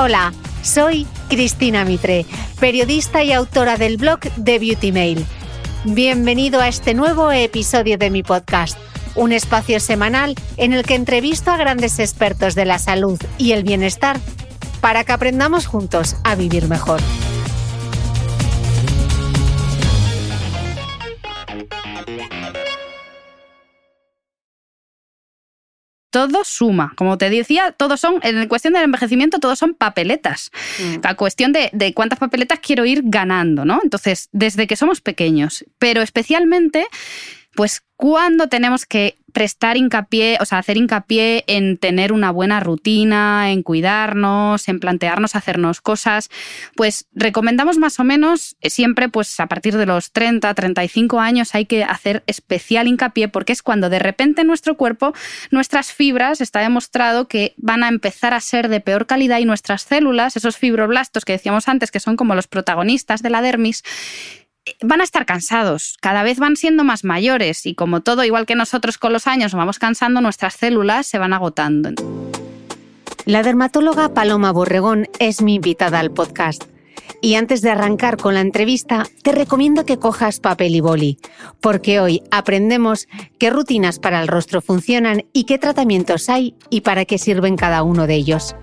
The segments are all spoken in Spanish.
Hola, soy Cristina Mitre, periodista y autora del blog The Beauty Mail. Bienvenido a este nuevo episodio de mi podcast, un espacio semanal en el que entrevisto a grandes expertos de la salud y el bienestar para que aprendamos juntos a vivir mejor. Todo suma. Como te decía, todos son, en cuestión del envejecimiento, todos son papeletas. Mm. La cuestión de, de cuántas papeletas quiero ir ganando, ¿no? Entonces, desde que somos pequeños, pero especialmente, pues cuando tenemos que prestar hincapié, o sea, hacer hincapié en tener una buena rutina, en cuidarnos, en plantearnos hacernos cosas, pues recomendamos más o menos eh, siempre, pues a partir de los 30, 35 años hay que hacer especial hincapié porque es cuando de repente en nuestro cuerpo nuestras fibras está demostrado que van a empezar a ser de peor calidad y nuestras células, esos fibroblastos que decíamos antes que son como los protagonistas de la dermis, van a estar cansados, cada vez van siendo más mayores y como todo, igual que nosotros con los años vamos cansando, nuestras células se van agotando. La dermatóloga Paloma Borregón es mi invitada al podcast. Y antes de arrancar con la entrevista, te recomiendo que cojas papel y boli, porque hoy aprendemos qué rutinas para el rostro funcionan y qué tratamientos hay y para qué sirven cada uno de ellos.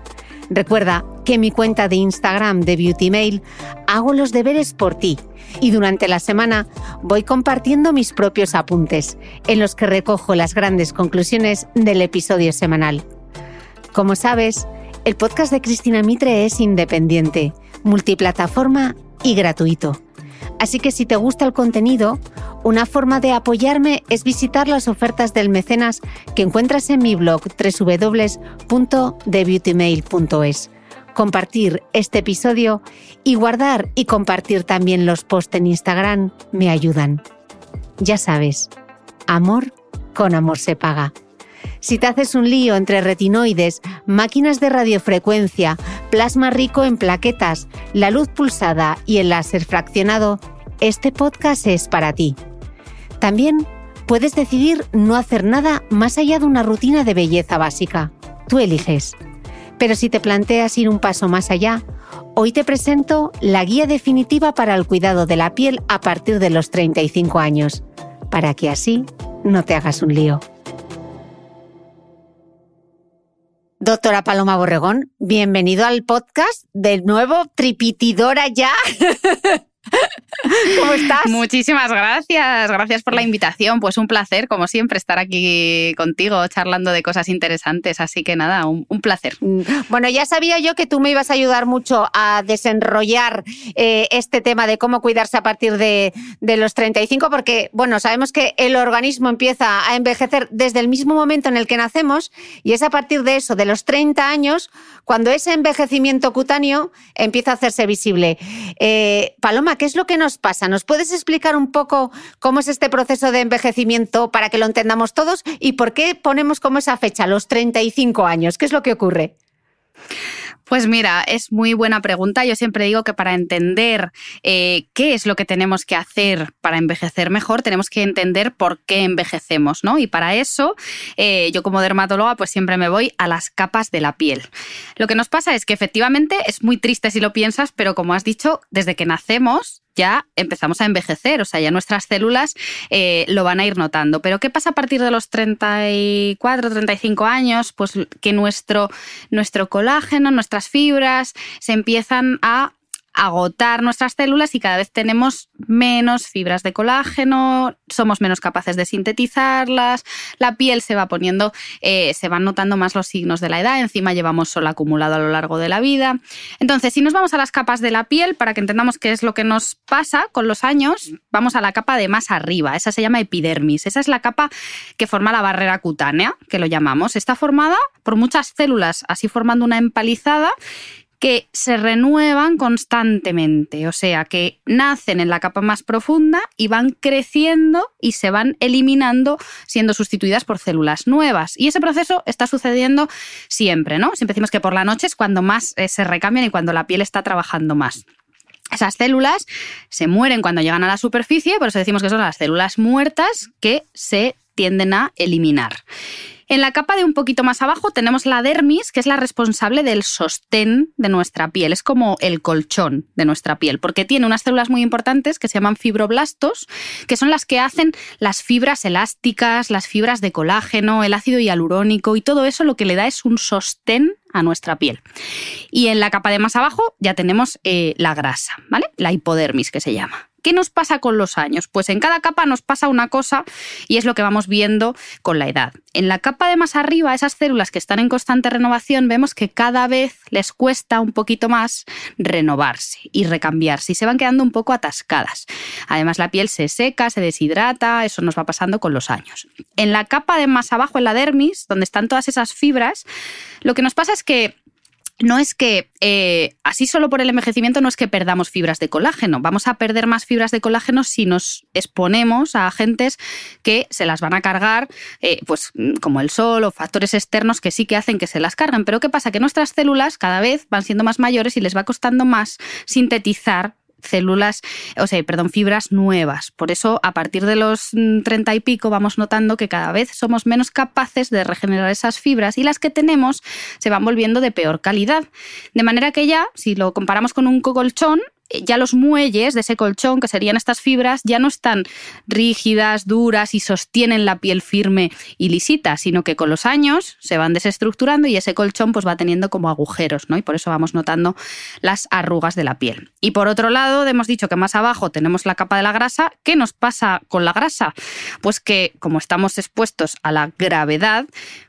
Recuerda que en mi cuenta de Instagram de Beauty Mail hago los deberes por ti y durante la semana voy compartiendo mis propios apuntes, en los que recojo las grandes conclusiones del episodio semanal. Como sabes, el podcast de Cristina Mitre es independiente, multiplataforma y gratuito. Así que si te gusta el contenido, una forma de apoyarme es visitar las ofertas del mecenas que encuentras en mi blog www.thebeautymail.es compartir este episodio y guardar y compartir también los posts en Instagram me ayudan. Ya sabes, amor con amor se paga. Si te haces un lío entre retinoides, máquinas de radiofrecuencia, plasma rico en plaquetas, la luz pulsada y el láser fraccionado, este podcast es para ti. También puedes decidir no hacer nada más allá de una rutina de belleza básica. Tú eliges. Pero si te planteas ir un paso más allá, hoy te presento la guía definitiva para el cuidado de la piel a partir de los 35 años, para que así no te hagas un lío. Doctora Paloma Borregón, bienvenido al podcast de nuevo Tripitidora ya. ¿Cómo estás? Muchísimas gracias, gracias por la invitación. Pues un placer, como siempre, estar aquí contigo charlando de cosas interesantes. Así que nada, un, placer. Mm, bueno, ya sabía yo que tú me ibas a ayudar mucho a desenrollar eh, este tema de cómo cuidarse a partir de, de los 35, porque, bueno, sabemos que el organismo empieza a envejecer desde el mismo momento en el que nacemos y es a partir de eso, de los 30 años, cuando ese envejecimiento cutáneo empieza a hacerse visible. Eh, Paloma, ¿qué es lo que nos pasa? ¿Nos puedes explicar un poco cómo es este proceso de envejecimiento para que lo entendamos todos y por qué ponemos como esa fecha, los 35 años? ¿Qué es lo que ocurre? Pues mira, es muy buena pregunta. Yo siempre digo que para entender eh, qué es lo que tenemos que hacer para envejecer mejor, tenemos que entender por qué envejecemos, ¿no? Y para eso, eh, yo como dermatóloga, pues siempre me voy a las capas de la piel. Lo que nos pasa es que efectivamente es muy triste si lo piensas, pero como has dicho, desde que nacemos ya empezamos a envejecer, o sea, ya nuestras células eh, lo van a ir notando. Pero ¿qué pasa a partir de los 34, 35 años? Pues que nuestro, nuestro colágeno, nuestras fibras se empiezan a agotar nuestras células y cada vez tenemos menos fibras de colágeno, somos menos capaces de sintetizarlas, la piel se va poniendo, eh, se van notando más los signos de la edad, encima llevamos sol acumulado a lo largo de la vida. Entonces, si nos vamos a las capas de la piel, para que entendamos qué es lo que nos pasa con los años, vamos a la capa de más arriba, esa se llama epidermis, esa es la capa que forma la barrera cutánea, que lo llamamos. Está formada por muchas células, así formando una empalizada que se renuevan constantemente, o sea, que nacen en la capa más profunda y van creciendo y se van eliminando siendo sustituidas por células nuevas. Y ese proceso está sucediendo siempre, ¿no? Siempre decimos que por la noche es cuando más eh, se recambian y cuando la piel está trabajando más. Esas células se mueren cuando llegan a la superficie, por eso decimos que son las células muertas que se tienden a eliminar. En la capa de un poquito más abajo tenemos la dermis, que es la responsable del sostén de nuestra piel. Es como el colchón de nuestra piel, porque tiene unas células muy importantes que se llaman fibroblastos, que son las que hacen las fibras elásticas, las fibras de colágeno, el ácido hialurónico y todo eso lo que le da es un sostén a nuestra piel. Y en la capa de más abajo ya tenemos eh, la grasa, ¿vale? La hipodermis que se llama. ¿Qué nos pasa con los años? Pues en cada capa nos pasa una cosa y es lo que vamos viendo con la edad. En la capa de más arriba, esas células que están en constante renovación, vemos que cada vez les cuesta un poquito más renovarse y recambiarse y se van quedando un poco atascadas. Además, la piel se seca, se deshidrata, eso nos va pasando con los años. En la capa de más abajo, en la dermis, donde están todas esas fibras, lo que nos pasa es que no es que, eh, así solo por el envejecimiento, no es que perdamos fibras de colágeno. Vamos a perder más fibras de colágeno si nos exponemos a agentes que se las van a cargar, eh, pues como el sol o factores externos que sí que hacen que se las carguen. Pero ¿qué pasa? Que nuestras células cada vez van siendo más mayores y les va costando más sintetizar células, o sea, perdón, fibras nuevas. Por eso, a partir de los 30 y pico, vamos notando que cada vez somos menos capaces de regenerar esas fibras y las que tenemos se van volviendo de peor calidad. De manera que ya, si lo comparamos con un colchón, ya los muelles de ese colchón, que serían estas fibras, ya no están rígidas, duras y sostienen la piel firme y lisita, sino que con los años se van desestructurando y ese colchón pues va teniendo como agujeros, ¿no? Y por eso vamos notando las arrugas de la piel. Y por otro lado, hemos dicho que más abajo tenemos la capa de la grasa. ¿Qué nos pasa con la grasa? Pues que como estamos expuestos a la gravedad,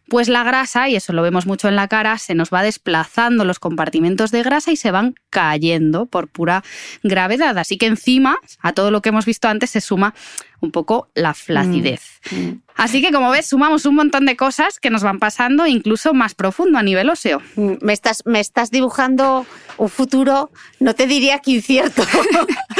pues la grasa, y eso lo vemos mucho en la cara, se nos va desplazando los compartimentos de grasa y se van cayendo por pura gravedad. Así que encima, a todo lo que hemos visto antes, se suma un poco la flacidez. Mm, mm. Así que, como ves, sumamos un montón de cosas que nos van pasando incluso más profundo a nivel óseo. Mm, me estás, me estás dibujando un futuro, no te diría que incierto,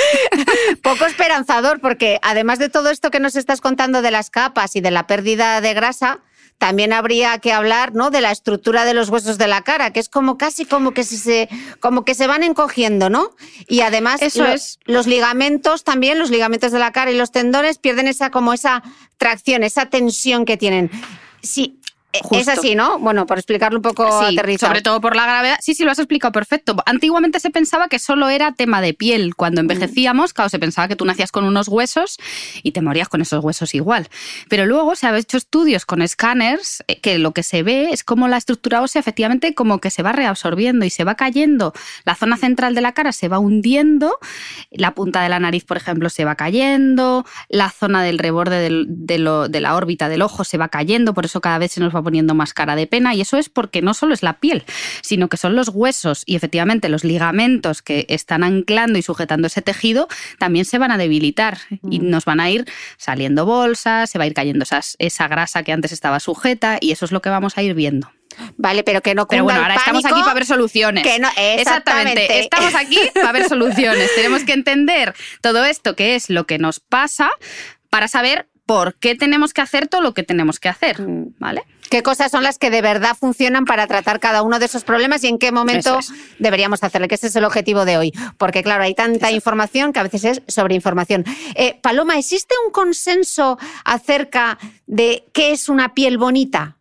poco esperanzador, porque además de todo esto que nos estás contando de las capas y de la pérdida de grasa, también habría que hablar ¿no? de la estructura de los huesos de la cara, que es como casi como que se, como que se van encogiendo, ¿no? Y además Eso es. los ligamentos también, los ligamentos de la cara y los tendones pierden esa como esa tracción, esa tensión que tienen. Sí, Eh, es así, ¿no? Bueno, por explicarlo un poco sí, Sobre todo por la gravedad. Sí, sí, lo has explicado perfecto. Antiguamente se pensaba que solo era tema de piel. Cuando envejecíamos, claro, se pensaba que tú nacías con unos huesos y te morías con esos huesos igual. Pero luego se han hecho estudios con escáneres eh, que lo que se ve es cómo la estructura ósea efectivamente como que se va reabsorbiendo y se va cayendo. La zona central de la cara se va hundiendo, la punta de la nariz, por ejemplo, se va cayendo, la zona del reborde de, de la órbita del ojo se va cayendo, por eso cada vez se nos va poniendo más cara de pena y eso es porque no solo es la piel, sino que son los huesos y efectivamente los ligamentos que están anclando y sujetando ese tejido también se van a debilitar y mm. nos van a ir saliendo bolsas, se va a ir cayendo esa grasa que antes estaba sujeta y eso es lo que vamos a ir viendo. Vale, pero que no Pero bueno, ahora estamos aquí para ver soluciones. exactamente. Estamos aquí para ver soluciones. Tenemos que entender todo esto, que es lo que nos pasa, para saber por qué tenemos que hacer todo lo que tenemos que hacer, mm. ¿vale? ¿Qué cosas son las que de verdad funcionan para tratar cada uno de esos problemas y en qué momento deberíamos hacerlo? Que ese es el objetivo de hoy. Porque, claro, hay tanta información que a veces es sobreinformación. Eh, Paloma, ¿existe un consenso acerca de qué es una piel bonita?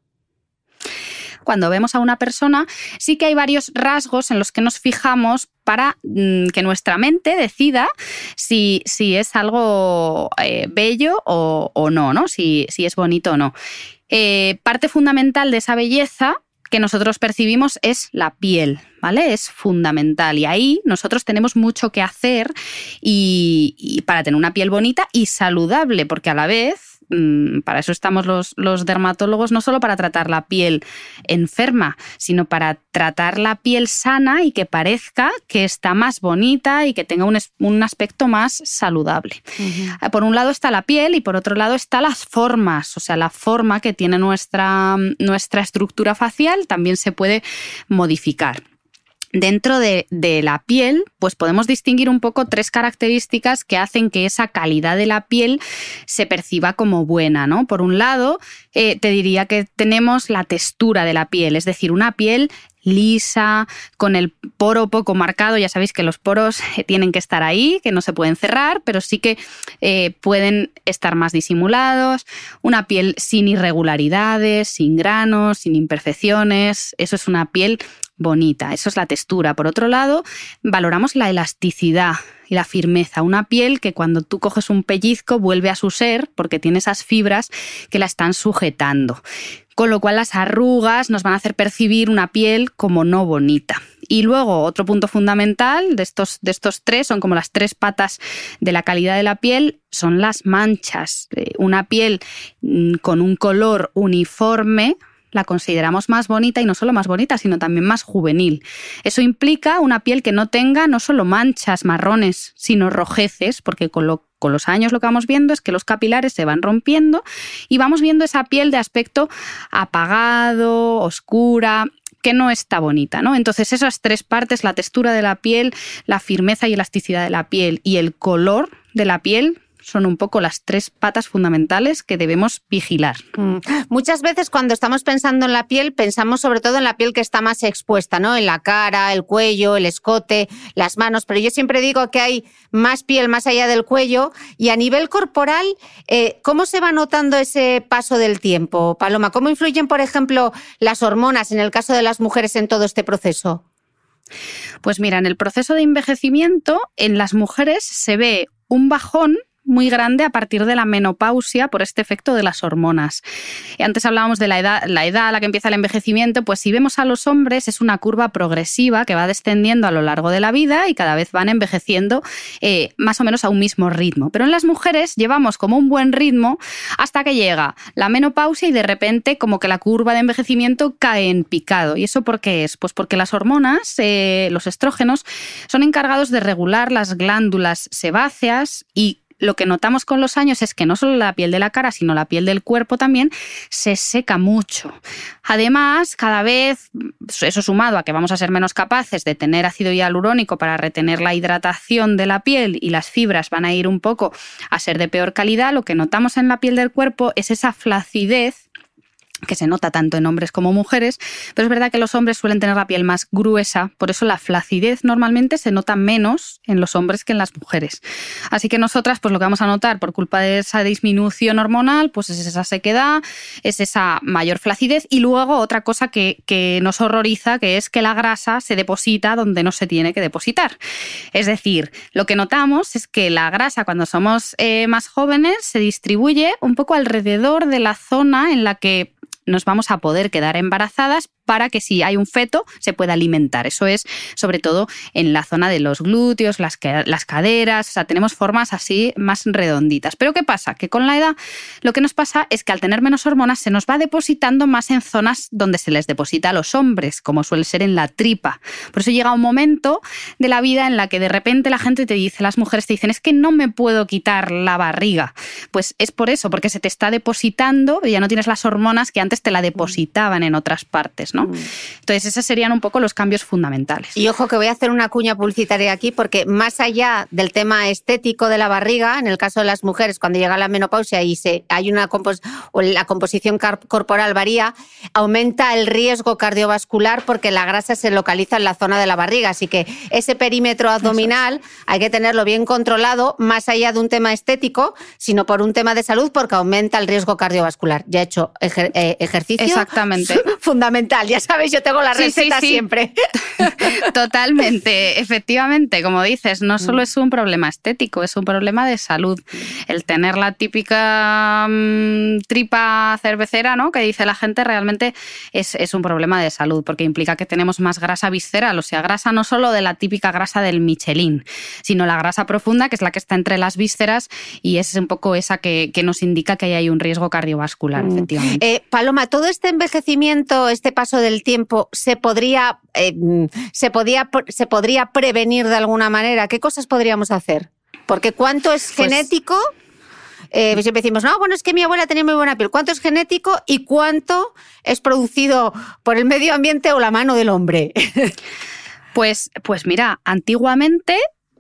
Cuando vemos a una persona, sí que hay varios rasgos en los que nos fijamos para mm, que nuestra mente decida si, si es algo eh, bello o, no, ¿no? Si, si, es bonito o no. Eh, parte fundamental de esa belleza que nosotros percibimos es la piel, ¿vale? Es fundamental. Y ahí nosotros tenemos mucho que hacer y para tener una piel bonita y saludable, porque a la vez Mm, para eso estamos los, los, dermatólogos, no solo para tratar la piel enferma, sino para tratar la piel sana y que parezca que está más bonita y que tenga un, un aspecto más saludable. Por un lado está la piel y por otro lado está las formas, o sea, la forma que tiene nuestra, nuestra estructura facial también se puede modificar. Dentro de, la piel, pues podemos distinguir un poco tres características que hacen que esa calidad de la piel se perciba como buena, ¿no? Por un lado, eh, te diría que tenemos la textura de la piel, es decir, una piel lisa, con el poro poco marcado. Ya sabéis que los poros eh, tienen que estar ahí, que no se pueden cerrar, pero sí que eh, pueden estar más disimulados. Una piel sin irregularidades, sin granos, sin imperfecciones. Eso es una piel bonita, eso es la textura. Por otro lado, valoramos la elasticidad y la firmeza, una piel que cuando tú coges un pellizco vuelve a su ser porque tiene esas fibras que la están sujetando. Con lo cual las arrugas nos van a hacer percibir una piel como no bonita. Y luego otro punto fundamental de estos, de estos tres, son como las tres patas de la calidad de la piel, son las manchas. Eh, una piel mm, con un color uniforme, la consideramos más bonita y no solo más bonita, sino también más juvenil. Eso implica una piel que no tenga no solo manchas marrones, sino rojeces, porque con, los años lo que vamos viendo es que los capilares se van rompiendo y vamos viendo esa piel de aspecto apagado, oscura, que no está bonita, ¿no? Entonces esas tres partes, la textura de la piel, la firmeza y elasticidad de la piel y el color de la piel son un poco las tres patas fundamentales que debemos vigilar. Mm. Muchas veces cuando estamos pensando en la piel, pensamos sobre todo en la piel que está más expuesta, ¿no? En la cara, el cuello, el escote, las manos, pero yo siempre digo que hay más piel más allá del cuello y a nivel corporal, eh, ¿cómo se va notando ese paso del tiempo, Paloma? ¿Cómo influyen, por ejemplo, las hormonas en el caso de las mujeres en todo este proceso? Pues mira, en el proceso de envejecimiento, en las mujeres se ve un bajón muy grande a partir de la menopausia por este efecto de las hormonas. Antes hablábamos de la edad, la edad a la que empieza el envejecimiento, pues si vemos a los hombres es una curva progresiva que va descendiendo a lo largo de la vida y cada vez van envejeciendo eh, más o menos a un mismo ritmo. Pero en las mujeres llevamos como un buen ritmo hasta que llega la menopausia y de repente como que la curva de envejecimiento cae en picado. ¿Y eso por qué es? Pues porque las hormonas, eh, los estrógenos, son encargados de regular las glándulas sebáceas y lo que notamos con los años es que no solo la piel de la cara, sino la piel del cuerpo también se seca mucho. Además, cada vez, eso sumado a que vamos a ser menos capaces de tener ácido hialurónico para retener la hidratación de la piel y las fibras van a ir un poco a ser de peor calidad, lo que notamos en la piel del cuerpo es esa flacidez que se nota tanto en hombres como mujeres, pero es verdad que los hombres suelen tener la piel más gruesa, por eso la flacidez normalmente se nota menos en los hombres que en las mujeres. Así que nosotras, pues lo que vamos a notar por culpa de esa disminución hormonal, pues es esa sequedad, es esa mayor flacidez y luego otra cosa que, nos horroriza, que es que la grasa se deposita donde no se tiene que depositar. Es decir, lo que notamos es que la grasa cuando somos eh, más jóvenes se distribuye un poco alrededor de la zona en la que nos vamos a poder quedar embarazadas para que si hay un feto se pueda alimentar. Eso es sobre todo en la zona de los glúteos, las, caderas, o sea, tenemos formas así más redonditas. Pero ¿qué pasa? Que con la edad lo que nos pasa es que al tener menos hormonas se nos va depositando más en zonas donde se les deposita a los hombres, como suele ser en la tripa. Por eso llega un momento de la vida en la que de repente la gente te dice, las mujeres te dicen, es que no me puedo quitar la barriga. Pues es por eso, porque se te está depositando, y ya no tienes las hormonas que antes te la depositaban en otras partes. Mm. Entonces, esos serían un poco los cambios fundamentales. Y ojo que voy a hacer una cuña publicitaria aquí, porque más allá del tema estético de la barriga, en el caso de las mujeres, cuando llega la menopausia y se, hay una o la composición corporal varía, aumenta el riesgo cardiovascular porque la grasa se localiza en la zona de la barriga. Así que ese perímetro abdominal hay que tenerlo bien controlado, más allá de un tema estético, sino por un tema de salud, porque aumenta el riesgo cardiovascular. Ya he hecho eh, ejercicio. Exactamente. Fundamental. Ya sabéis, yo tengo la receta siempre. Totalmente, efectivamente, como dices, no solo es un problema estético, es un problema de salud. El tener la típica mm, tripa cervecera, ¿no? Que dice la gente, realmente es, es, un problema de salud, porque implica que tenemos más grasa visceral, o sea, grasa no solo de la típica grasa del Michelin, sino la grasa profunda, que es la que está entre las vísceras, y es un poco esa que, nos indica que hay un riesgo cardiovascular, mm. efectivamente. Eh, Paloma, todo este envejecimiento, este paso del tiempo, ¿se podría, eh, se, podía, ¿se podría prevenir de alguna manera? ¿Qué cosas podríamos hacer? Porque ¿cuánto es pues genético? Eh, siempre decimos, no, bueno, es que mi abuela tenía muy buena piel. ¿Cuánto es genético y cuánto es producido por el medio ambiente o la mano del hombre? Pues, pues mira, antiguamente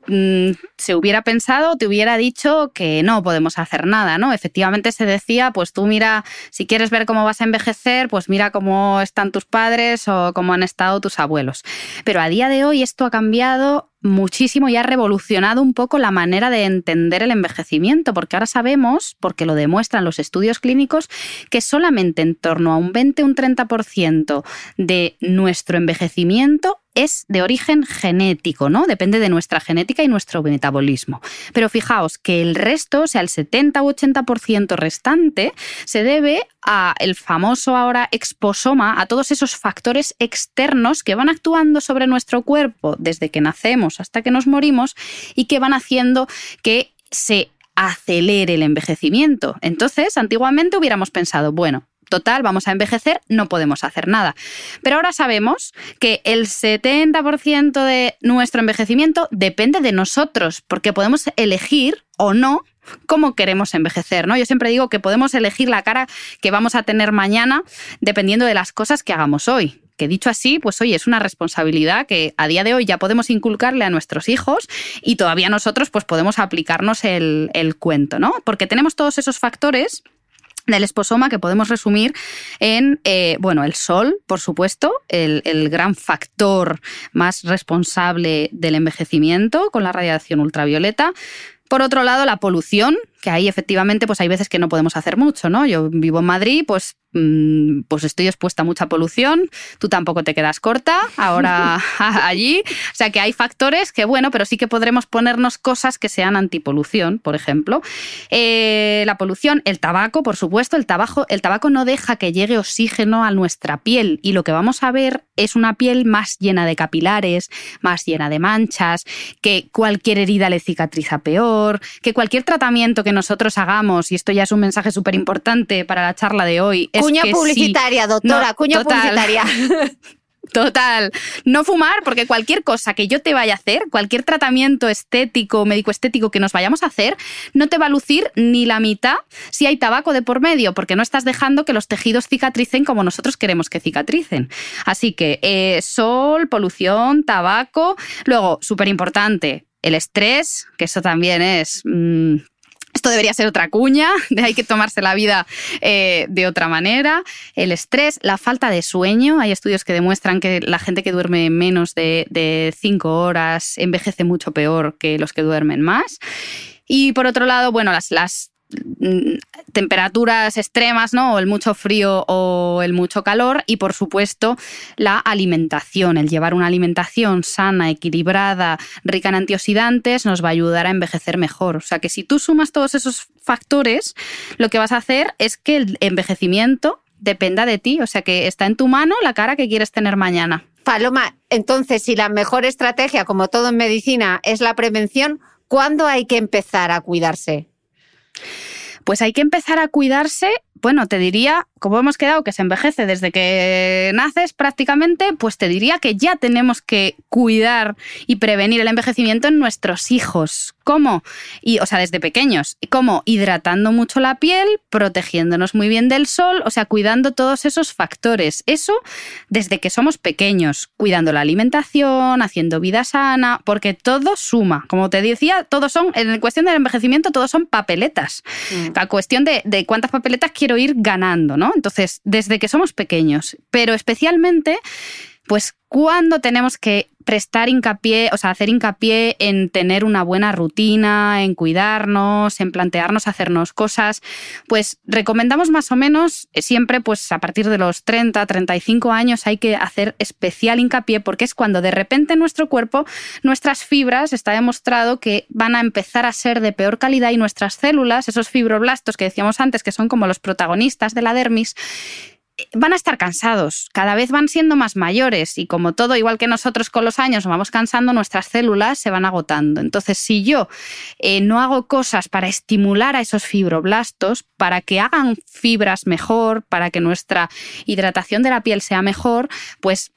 Mm, se hubiera pensado, te hubiera dicho que no podemos hacer nada, ¿no? Efectivamente se decía, pues tú mira, si quieres ver cómo vas a envejecer, pues mira cómo están tus padres o cómo han estado tus abuelos. Pero a día de hoy esto ha cambiado muchísimo y ha revolucionado un poco la manera de entender el envejecimiento, porque ahora sabemos, porque lo demuestran los estudios clínicos, que solamente en torno a un 20 un 30% de nuestro envejecimiento es de origen genético, ¿no? Depende de nuestra genética y nuestro metabolismo. Pero fijaos que el resto, o sea, el 70 u 80% restante, se debe a el famoso ahora exposoma, a todos esos factores externos que van actuando sobre nuestro cuerpo desde que nacemos hasta que nos morimos y que van haciendo que se acelere el envejecimiento. Entonces, antiguamente hubiéramos pensado, bueno, total, vamos a envejecer, no podemos hacer nada. Pero ahora sabemos que el 70% de nuestro envejecimiento depende de nosotros, porque podemos elegir o no cómo queremos envejecer, ¿no? Yo siempre digo que podemos elegir la cara que vamos a tener mañana dependiendo de las cosas que hagamos hoy que dicho así, pues oye, es una responsabilidad que a día de hoy ya podemos inculcarle a nuestros hijos y todavía nosotros pues podemos aplicarnos el, cuento, ¿no? Porque tenemos todos esos factores del esposoma que podemos resumir en, eh, bueno, el sol, por supuesto, el, el, gran factor más responsable del envejecimiento con la radiación ultravioleta. Por otro lado, la polución, que ahí efectivamente pues hay veces que no podemos hacer mucho, ¿no? Yo vivo en Madrid, pues Mm, pues estoy expuesta a mucha polución, tú tampoco te quedas corta ahora allí. O sea que hay factores que, bueno, pero sí que podremos ponernos cosas que sean antipolución, por ejemplo. Eh, la polución, el tabaco, por supuesto, el tabaco, el tabaco no deja que llegue oxígeno a nuestra piel y lo que vamos a ver es una piel más llena de capilares, más llena de manchas, que cualquier herida le cicatriza peor, que cualquier tratamiento que nosotros hagamos, y esto ya es un mensaje súper importante para la charla de hoy, cuña publicitaria, doctora, cuña publicitaria. Total. No fumar, porque cualquier cosa que yo te vaya a hacer, cualquier tratamiento estético, médico estético que nos vayamos a hacer, no te va a lucir ni la mitad si hay tabaco de por medio, porque no estás dejando que los tejidos cicatricen como nosotros queremos que cicatricen. Así que eh, sol, polución, tabaco. Luego, súper importante, el estrés, que eso también es. Mm, Esto debería ser otra cuña, de hay que tomarse la vida eh, de otra manera. El estrés, la falta de sueño. Hay estudios que demuestran que la gente que duerme menos de, de cinco horas envejece mucho peor que los que duermen más. Y por otro lado, bueno, las, las temperaturas extremas, ¿no? O el mucho frío o el mucho calor. Y por supuesto, la alimentación. El llevar una alimentación sana, equilibrada, rica en antioxidantes, nos va a ayudar a envejecer mejor. O sea que si tú sumas todos esos factores, lo que vas a hacer es que el envejecimiento dependa de ti. O sea que está en tu mano la cara que quieres tener mañana. Paloma, entonces, si la mejor estrategia, como todo en medicina, es la prevención, ¿cuándo hay que empezar a cuidarse? Pues hay que empezar a cuidarse, bueno, te diría, como hemos quedado que se envejece desde que naces prácticamente, pues te diría que ya tenemos que cuidar y prevenir el envejecimiento en nuestros hijos. ¿Cómo? Y, o sea, desde pequeños. ¿Cómo? Hidratando mucho la piel, protegiéndonos muy bien del sol, o sea, cuidando todos esos factores. Eso desde que somos pequeños, cuidando la alimentación, haciendo vida sana, porque todo suma. Como te decía, todos son, en cuestión del envejecimiento, todos son papeletas. Mm. La cuestión de, de cuántas papeletas quiero ir ganando, ¿no? Entonces, desde que somos pequeños, pero especialmente pues cuando tenemos que prestar hincapié, o sea, hacer hincapié en tener una buena rutina, en cuidarnos, en plantearnos hacernos cosas, pues recomendamos más o menos eh, siempre, pues a partir de los 30, 35 años hay que hacer especial hincapié porque es cuando de repente en nuestro cuerpo nuestras fibras está demostrado que van a empezar a ser de peor calidad y nuestras células, esos fibroblastos que decíamos antes que son como los protagonistas de la dermis, van a estar cansados, cada vez van siendo más mayores y como todo, igual que nosotros con los años nos vamos cansando, nuestras células se van agotando. Entonces, si yo eh, no hago cosas para estimular a esos fibroblastos, para que hagan fibras mejor, para que nuestra hidratación de la piel sea mejor, pues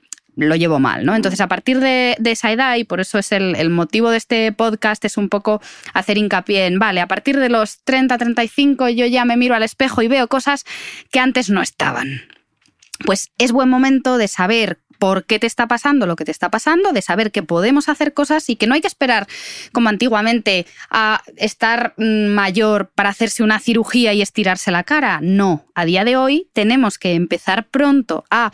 lo llevo mal, ¿no? Entonces, a partir de, esa edad, y por eso es el, el, motivo de este podcast, es un poco hacer hincapié en, vale, a partir de los 30, 35 yo ya me miro al espejo y veo cosas que antes no estaban. Pues es buen momento de saber por qué te está pasando lo que te está pasando, de saber que podemos hacer cosas y que no hay que esperar, como antiguamente, a estar mm, mayor para hacerse una cirugía y estirarse la cara. No, a día de hoy tenemos que empezar pronto a,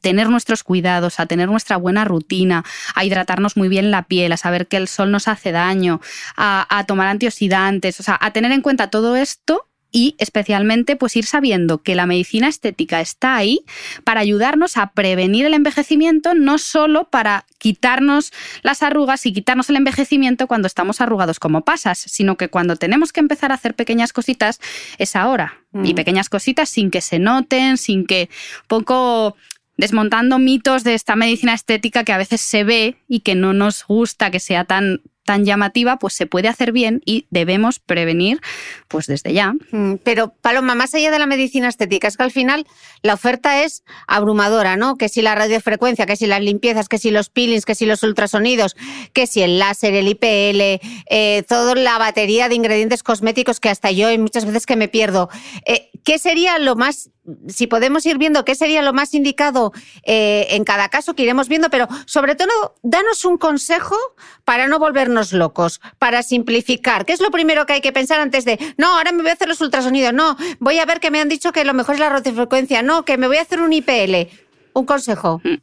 tener nuestros cuidados, a tener nuestra buena rutina, a hidratarnos muy bien la piel, a saber que el sol nos hace daño, a, a tomar antioxidantes, o sea, a tener en cuenta todo esto y especialmente pues ir sabiendo que la medicina estética está ahí para ayudarnos a prevenir el envejecimiento, no solo para quitarnos las arrugas y quitarnos el envejecimiento cuando estamos arrugados como pasas, sino que cuando tenemos que empezar a hacer pequeñas cositas es ahora. Y mm. pequeñas cositas sin que se noten, sin que poco desmontando mitos de esta medicina estética que a veces se ve y que no nos gusta que sea tan tan llamativa, pues se puede hacer bien y debemos prevenir pues desde ya. Mm, pero Paloma, más allá de la medicina estética, es que al final la oferta es abrumadora, ¿no? Que si la radiofrecuencia, que si las limpiezas, que si los peelings, que si los ultrasonidos, que si el láser, el IPL, eh, toda la batería de ingredientes cosméticos que hasta yo hay muchas veces que me pierdo. Eh, ¿Qué sería lo más si podemos ir viendo qué sería lo más indicado eh, en cada caso que iremos viendo, pero sobre todo, danos un consejo para no volvernos locos, para simplificar. ¿Qué es lo primero que hay que pensar antes de, no, ahora me voy a hacer los ultrasonidos, no, voy a ver que me han dicho que lo mejor es la radiofrecuencia, no, que me voy a hacer un IPL? Un consejo. Mm.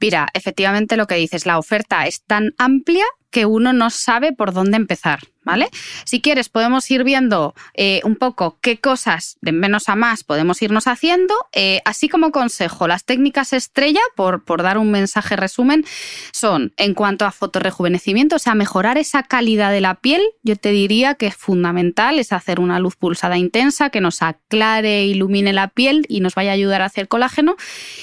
Mira, efectivamente lo que dices, la oferta es tan amplia que uno no sabe por dónde empezar. ¿Vale? Si quieres, podemos ir viendo eh, un poco qué cosas de menos a más podemos irnos haciendo. Eh, así como consejo, las técnicas estrella, por, dar un mensaje resumen, son en cuanto a fotorrejuvenecimiento, o sea, mejorar esa calidad de la piel, yo te diría que es fundamental, es hacer una luz pulsada intensa que nos aclare, ilumine la piel y nos vaya a ayudar a hacer colágeno.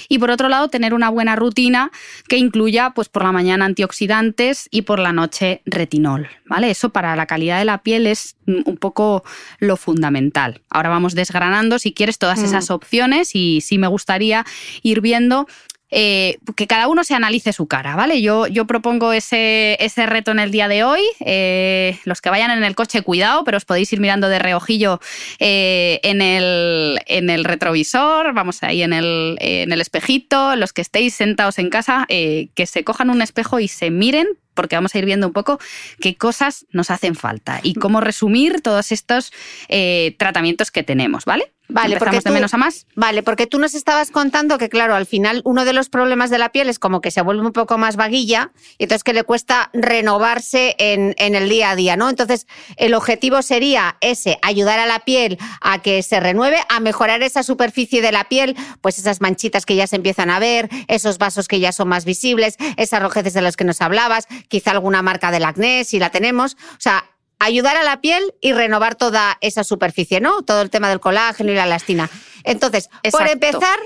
Y por otro lado, tener una buena rutina que incluya, pues por la mañana antioxidantes y por la noche retinol, ¿vale? Eso para la calidad de la piel es un poco lo fundamental. Ahora vamos desgranando, si quieres, todas mm. esas opciones y sí me gustaría ir viendo eh, que cada uno se analice su cara, ¿vale? Yo, yo propongo ese, ese reto en el día de hoy. Eh, los que vayan en el coche, cuidado, pero os podéis ir mirando de reojillo eh, en, el, en, el, retrovisor, vamos ahí en el, en el espejito. Los que estéis sentados en casa, que se cojan un espejo y se miren porque vamos a ir viendo un poco qué cosas nos hacen falta y cómo resumir todos estos eh, tratamientos que tenemos, ¿vale? Vale, porque de menos a más. Vale, porque tú nos estabas contando que, claro, al final uno de los problemas de la piel es como que se vuelve un poco más vaguilla y entonces que le cuesta renovarse en, en, el día a día, ¿no? Entonces, el objetivo sería ese, ayudar a la piel a que se renueve, a mejorar esa superficie de la piel, pues esas manchitas que ya se empiezan a ver, esos vasos que ya son más visibles, esas rojeces de las que nos hablabas, quizá alguna marca del acné, si la tenemos. O sea, ayudar a la piel y renovar toda esa superficie, ¿no? Todo el tema del colágeno y la elastina. Entonces, por empezar,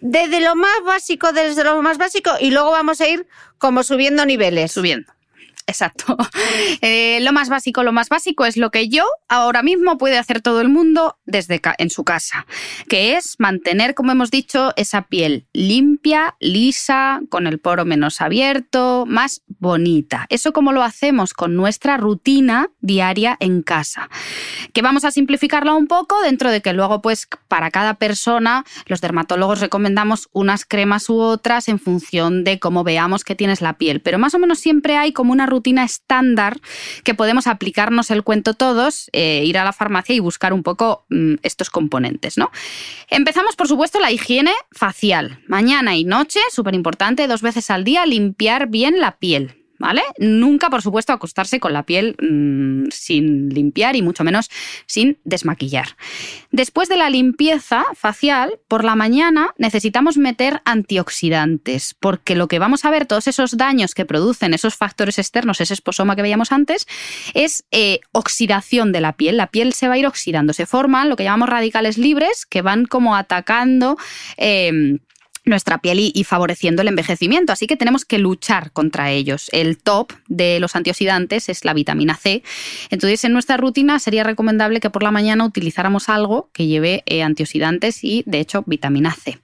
desde lo más básico, desde lo más básico, y luego vamos a ir como subiendo niveles. Subiendo. Exacto. Eh, lo más básico, lo más básico es lo que yo ahora mismo puede hacer todo el mundo desde en su casa, que es mantener, como hemos dicho, esa piel limpia, lisa, con el poro menos abierto, más bonita. Eso como lo hacemos con nuestra rutina diaria en casa. Que vamos a simplificarla un poco dentro de que luego, pues, para cada persona, los dermatólogos recomendamos unas cremas u otras en función de cómo veamos que tienes la piel. Pero más o menos siempre hay como una rutina rutina estándar que podemos aplicarnos el cuento todos, eh, ir a la farmacia y buscar un poco mm, estos componentes. ¿no? Empezamos, por supuesto, la higiene facial. Mañana y noche, súper importante, dos veces al día, limpiar bien la piel. ¿Vale? Nunca, por supuesto, acostarse con la piel mm, sin limpiar y mucho menos sin desmaquillar. Después de la limpieza facial, por la mañana necesitamos meter antioxidantes, porque lo que vamos a ver, todos esos daños que producen esos factores externos, ese esposoma que veíamos antes, es eh, oxidación de la piel. La piel se va a ir oxidando, se forman lo que llamamos radicales libres que van como atacando. Eh, nuestra piel y, favoreciendo el envejecimiento. Así que tenemos que luchar contra ellos. El top de los antioxidantes es la vitamina C. Entonces, en nuestra rutina sería recomendable que por la mañana utilizáramos algo que lleve eh, antioxidantes y, de hecho, vitamina C.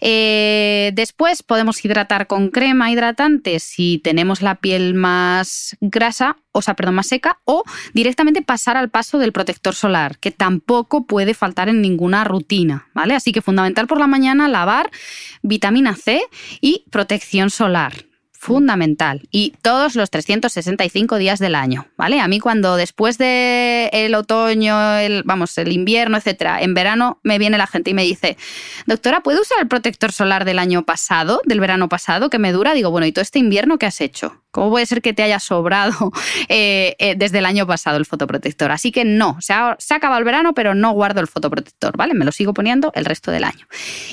Eh, después podemos hidratar con crema hidratante si tenemos la piel más grasa o sea, perdón, más seca, o directamente pasar al paso del protector solar, que tampoco puede faltar en ninguna rutina, ¿vale? Así que fundamental por la mañana lavar vitamina C y protección solar fundamental y todos los 365 días del año, ¿vale? A mí cuando después de otoño, el vamos, el invierno, etcétera, en verano me viene la gente y me dice, "Doctora, ¿puedo usar el protector solar del año pasado, del verano pasado que me dura?" Digo, "Bueno, ¿y todo este invierno qué has hecho?" ¿Cómo puede ser que te haya sobrado eh, eh, desde el año pasado el fotoprotector? Así que no, se ha, acabado el verano, pero no guardo el fotoprotector, ¿vale? Me lo sigo poniendo el resto del año.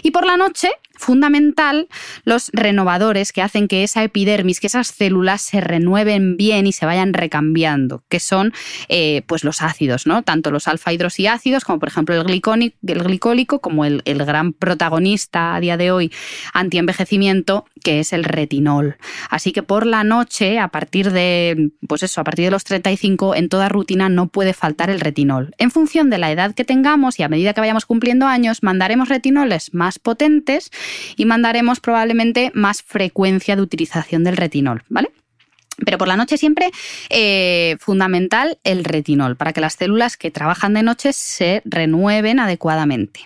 Y por la noche, fundamental, los renovadores que hacen que esa epidermis, que esas células se renueven bien y se vayan recambiando, que son eh, pues los ácidos, ¿no? Tanto los alfa hidroxiácidos, como por ejemplo el, glicónico, el glicólico, como el, el gran protagonista a día de hoy anti-envejecimiento, que es el retinol. Así que por la noche a partir de, pues eso, a partir de los 35, en toda rutina no puede faltar el retinol. En función de la edad que tengamos y a medida que vayamos cumpliendo años, mandaremos retinoles más potentes y mandaremos probablemente más frecuencia de utilización del retinol, ¿vale? Pero por la noche siempre eh, fundamental el retinol para que las células que trabajan de noche se renueven adecuadamente.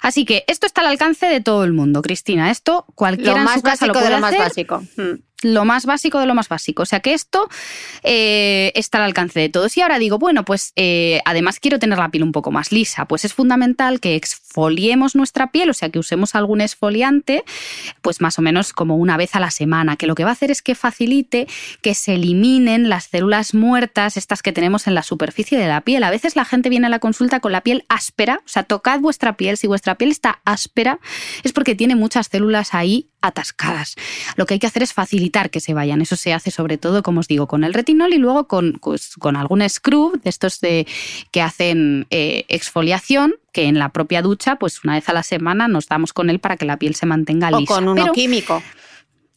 Así que esto está al alcance de todo el mundo, Cristina. Esto cualquiera lo más en su casa básico lo puede de lo hacer. más básico. Mm lo más básico de lo más básico. O sea que esto eh, está al alcance de todos. Y ahora digo, bueno, pues eh, además quiero tener la piel un poco más lisa. Pues es fundamental que exfoliemos nuestra piel, o sea que usemos algún exfoliante, pues más o menos como una vez a la semana, que lo que va a hacer es que facilite que se eliminen las células muertas, estas que tenemos en la superficie de la piel. A veces la gente viene a la consulta con la piel áspera, o sea, tocad vuestra piel. Si vuestra piel está áspera, es porque tiene muchas células ahí atascadas. Lo que hay que hacer es facilitar que se vayan. Eso se hace sobre todo, como os digo, con el retinol y luego con, pues, con algún scrub de estos de, que hacen eh, exfoliación que en la propia ducha, pues una vez a la semana nos damos con él para que la piel se mantenga lisa. O con uno Pero- químico.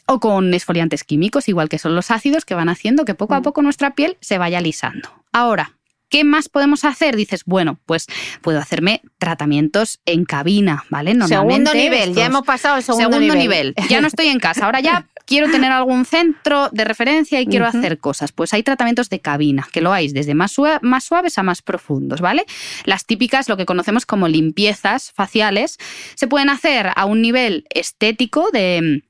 o con exfoliantes químicos, igual que son los ácidos, que van haciendo que poco a Mm. poco nuestra piel se vaya lisando. Ahora, ¿qué más podemos hacer? Dices, bueno, pues puedo hacerme tratamientos en cabina, ¿vale? Normalmente segundo nivel, ya hemos pasado el segundo, segundo nivel. nivel. Ya no estoy en casa. Ahora ya quiero tener algún centro de referencia y quiero hacer cosas. Pues hay tratamientos de cabina, que lo hay desde más, sua- más suaves a más profundos, ¿vale? Las típicas, lo que conocemos como limpiezas faciales, se pueden hacer a un nivel estético de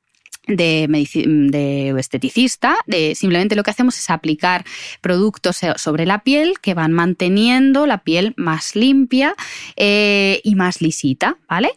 de, esteticista, de, simplemente lo que hacemos es aplicar productos sobre la piel que van manteniendo la piel más limpia eh, y más lisita, ¿vale?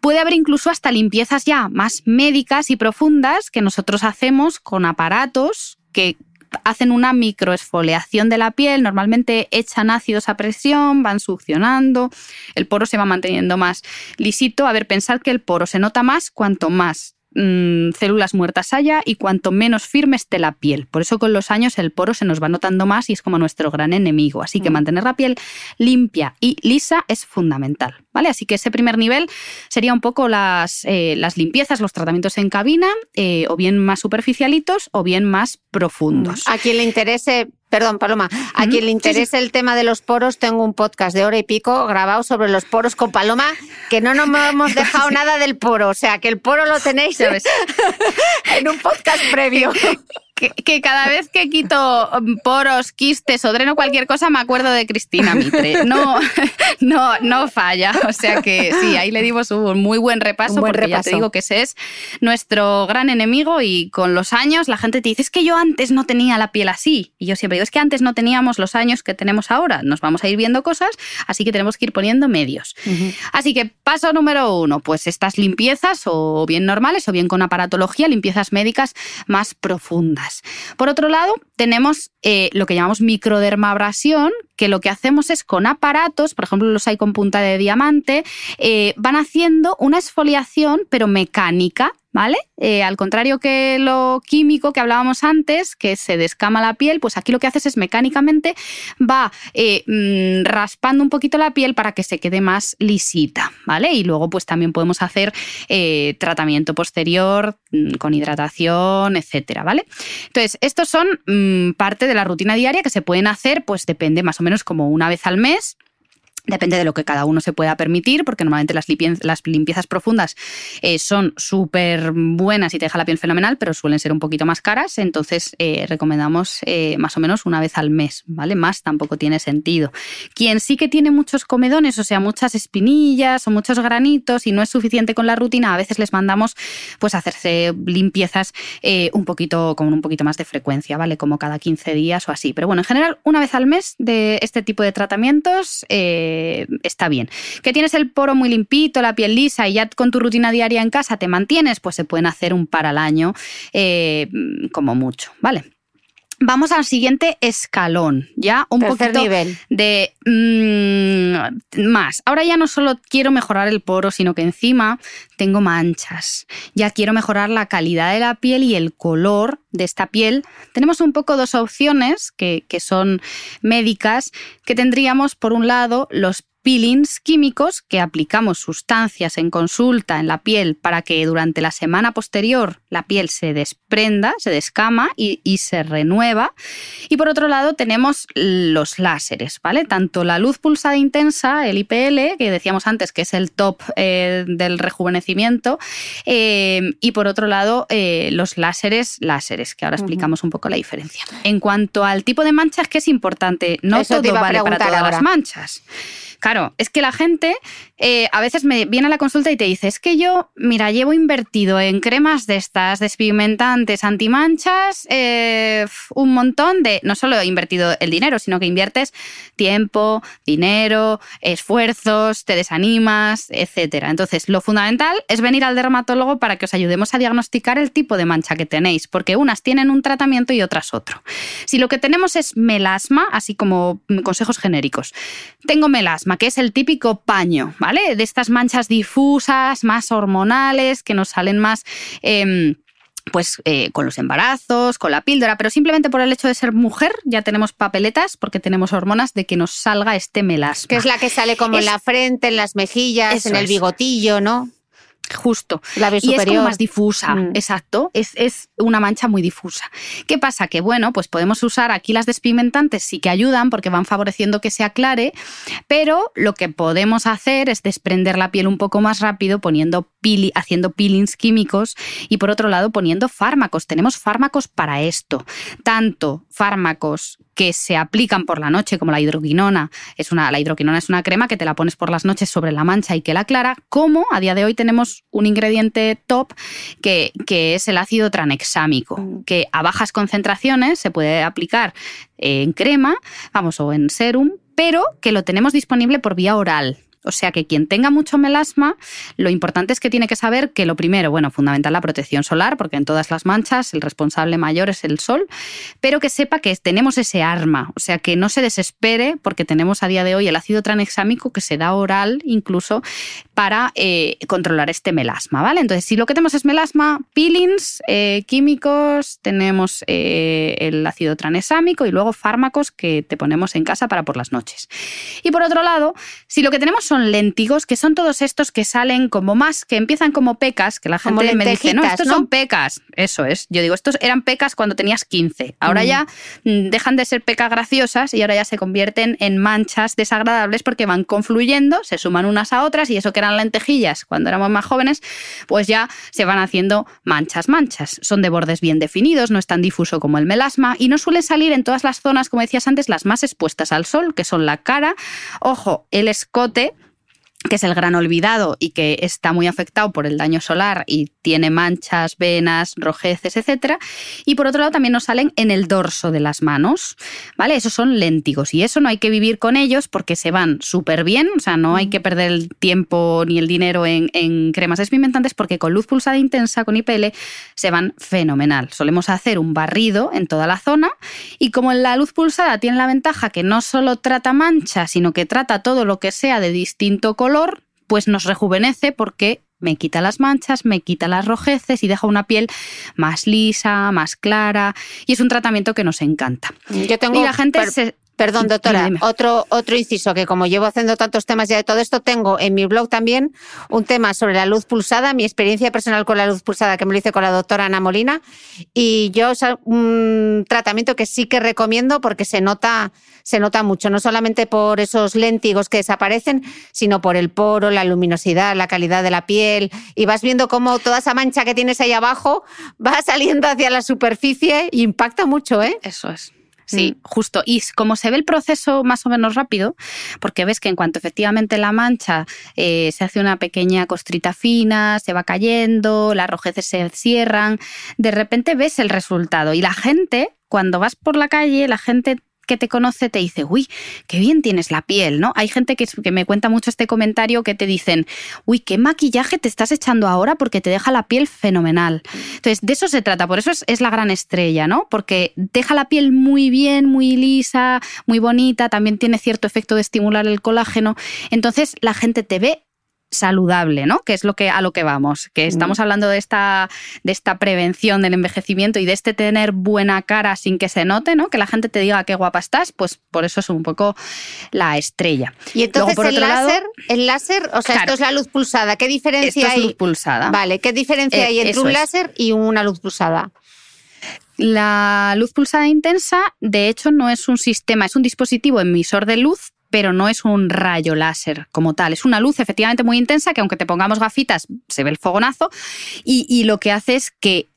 Puede haber incluso hasta limpiezas ya más médicas y profundas que nosotros hacemos con aparatos que hacen una microesfoliación de la piel, normalmente echan ácidos a presión, van succionando, el poro se va manteniendo más lisito. A ver, pensar que el poro se nota más cuanto más Mm, células muertas haya y cuanto menos firme esté la piel. Por eso con los años el poro se nos va notando más y es como nuestro gran enemigo. Así que mm. mantener la piel limpia y lisa es fundamental. ¿Vale? Así que ese primer nivel sería un poco las, eh, las limpiezas, los tratamientos en cabina, eh, o bien más superficialitos o bien más profundos. A quien le interese Perdón, Paloma. A quien le interese el tema de los poros, tengo un podcast de hora y pico grabado sobre los poros con Paloma, que no nos hemos dejado nada del poro. O sea, que el poro lo tenéis en un podcast previo. que, cada vez que quito um, poros, quistes o dreno cualquier cosa, me acuerdo de Cristina Mitre. No, no, no falla. O sea que sí, ahí le dimos un muy buen repaso, porque ya te digo que ese es nuestro gran enemigo y con los años la gente te dice, es que yo antes no tenía la piel así. Y yo siempre digo, es que antes no teníamos los años que tenemos ahora. Nos vamos a ir viendo cosas, así que tenemos que ir poniendo medios. Así que paso número uno, pues estas limpiezas o bien normales o bien con aparatología, limpiezas médicas más profundas. Por otro lado, tenemos eh, lo que llamamos microdermabrasión, que lo que hacemos es con aparatos, por ejemplo los hay con punta de diamante, eh, van haciendo una exfoliación pero mecánica ¿vale? Eh, al contrario que lo químico que hablábamos antes, que se descama la piel, pues aquí lo que haces es mecánicamente va eh, mm, raspando un poquito la piel para que se quede más lisita, ¿vale? Y luego pues también podemos hacer eh, tratamiento posterior mm, con hidratación, etcétera, ¿vale? Entonces, estos son mm, parte de la rutina diaria que se pueden hacer, pues depende más o menos como una vez al mes Depende de lo que cada uno se pueda permitir, porque normalmente las, limpiezas profundas eh, son súper buenas y te deja la piel fenomenal, pero suelen ser un poquito más caras. Entonces eh, recomendamos eh, más o menos una vez al mes, ¿vale? Más tampoco tiene sentido. Quien sí que tiene muchos comedones, o sea, muchas espinillas o muchos granitos y no es suficiente con la rutina, a veces les mandamos pues hacerse limpiezas un poquito con un poquito más de frecuencia, ¿vale? Como cada 15 días o así. Pero bueno, en general, una vez al mes de este tipo de tratamientos. Eh, está bien. Que tienes el poro muy limpito, la piel lisa y ya con tu rutina diaria en casa te mantienes, pues se pueden hacer un par al año eh, como mucho, ¿vale? Vamos al siguiente escalón, ya un poquito nivel. de mm, más. Ahora ya no solo quiero mejorar el poro, sino que encima tengo manchas. Ya quiero mejorar la calidad de la piel y el color de esta piel. Tenemos un poco dos opciones que, que son médicas, que tendríamos por un lado los peelings químicos que aplicamos sustancias en consulta en la piel para que durante la semana posterior la piel se desprenda, se descama y, se renueva. Y por otro lado tenemos los láseres, ¿vale? Tanto la luz pulsada intensa, el IPL, que decíamos antes que es el top eh, del rejuvenecimiento, eh, y por otro lado eh, los láseres, láseres, que ahora explicamos un poco la diferencia. En cuanto al tipo de manchas, que es importante, no todo vale para todas las manchas. Claro, es que la gente eh, a veces me viene a la consulta y te dice, es que yo, mira, llevo invertido en cremas de estas despigmentantes, antimanchas, eh, un montón de, no solo he invertido el dinero, sino que inviertes tiempo, dinero, esfuerzos, te desanimas, etc. Entonces, lo fundamental es venir al dermatólogo para que os ayudemos a diagnosticar el tipo de mancha que tenéis, porque unas tienen un tratamiento y otras otro. Si lo que tenemos es melasma, así como consejos genéricos, tengo melasma, que es el típico paño, ¿vale? De estas manchas difusas, más hormonales, que nos salen más... Em, pues eh, con los embarazos, con la píldora, pero simplemente por el hecho de ser mujer ya tenemos papeletas porque tenemos hormonas de que nos salga este melasma. Que es la que sale como en la frente, en las mejillas, en el bigotillo, ¿no? Justo. La y es como más difusa, mm. exacto. Es, una mancha muy difusa. ¿Qué pasa? Que bueno, pues podemos usar aquí las despigmentantes, sí que ayudan porque van favoreciendo que se aclare, pero lo que podemos hacer es desprender la piel un poco más rápido poniendo haciendo peelings químicos y por otro lado poniendo fármacos. Tenemos fármacos para esto, tanto fármacos que se aplican por la noche, como la hidroquinona. Es una, la hidroquinona es una crema que te la pones por las noches sobre la mancha y que la aclara, como a día de hoy tenemos un ingrediente top que, que es el ácido tranexámico, mm. que a bajas concentraciones se puede aplicar en crema, vamos, o en serum, pero que lo tenemos disponible por vía oral. O sea que quien tenga mucho melasma, lo importante es que tiene que saber que lo primero, bueno, fundamental la protección solar, porque en todas las manchas el responsable mayor es el sol, pero que sepa que tenemos ese arma, o sea que no se desespere porque tenemos a día de hoy el ácido tranexámico que se da oral incluso para eh, controlar este melasma, ¿vale? Entonces, si lo que tenemos es melasma, peelings, eh, químicos, tenemos eh, el ácido tranexámico y luego fármacos que te ponemos en casa para por las noches. Y por otro lado, si lo que tenemos son léntigos, que son todos estos que salen como más, que empiezan como pecas, que la gente me dice, no, estos son pecas. Eso es. Yo digo, estos eran pecas cuando tenías 15. Ahora mm. ya mm, dejan de ser pecas graciosas y ahora ya se convierten en manchas desagradables porque van confluyendo, se suman unas a otras y eso que eran lentejillas cuando éramos más jóvenes, pues ya se van haciendo manchas, manchas. Son de bordes bien definidos, no es tan difuso como el melasma y no suelen salir en todas las zonas, como decías antes, las más expuestas al sol, que son la cara, ojo, el escote, que es el gran olvidado y que está muy afectado por el daño solar y tiene manchas, venas, rojeces, etc. Y por otro lado también nos salen en el dorso de las manos, ¿vale? Esos son léntigos y eso no hay que vivir con ellos porque se van súper bien, o sea, no hay que perder el tiempo ni el dinero en, en cremas despigmentantes porque con luz pulsada intensa, con IPL, se van fenomenal. Solemos hacer un barrido en toda la zona y como la luz pulsada tiene la ventaja que no solo trata manchas, sino que trata todo lo que sea de distinto color, pues nos rejuvenece porque me quita las manchas, me quita las rojeces y deja una piel más lisa, más clara. Y es un tratamiento que nos encanta. Yo tengo, y la gente Perdón, doctora, otro, otro inciso, que como llevo haciendo tantos temas ya de todo esto, tengo en mi blog también un tema sobre la luz pulsada, mi experiencia personal con la luz pulsada, que me lo hice con la doctora Ana Molina, y yo un tratamiento que sí que recomiendo porque se nota, se nota mucho, no solamente por esos léntigos que desaparecen, sino por el poro, la luminosidad, la calidad de la piel, y vas viendo cómo toda esa mancha que tienes ahí abajo va saliendo hacia la superficie y impacta mucho, ¿eh? Eso es. Sí, mm. justo. Y como se ve el proceso más o menos rápido, porque ves que en cuanto efectivamente la mancha eh, se hace una pequeña costrita fina, se va cayendo, las rojeces se cierran, de repente ves el resultado. Y la gente, cuando vas por la calle, la gente que te conoce te dice, uy, qué bien tienes la piel, ¿no? Hay gente que, que me cuenta mucho este comentario que te dicen, uy, qué maquillaje te estás echando ahora porque te deja la piel fenomenal. Entonces, de eso se trata, por eso es, es la gran estrella, ¿no? Porque deja la piel muy bien, muy lisa, muy bonita, también tiene cierto efecto de estimular el colágeno. Entonces, la gente te ve saludable, ¿no? Que es lo que a lo que vamos, que estamos hablando de esta de esta prevención del envejecimiento y de este tener buena cara sin que se note, ¿no? Que la gente te diga qué guapa estás, pues por eso es un poco la estrella. Y entonces el láser, el láser, o sea, esto es la luz pulsada, ¿qué diferencia esto hay? Es luz pulsada. Vale, ¿qué diferencia eh, hay entre un láser y una luz pulsada? La luz pulsada intensa, de hecho, no es un sistema, es un dispositivo emisor de luz pero no es un rayo láser como tal. Es una luz efectivamente muy intensa que aunque te pongamos gafitas se ve el fogonazo y, lo que hace es que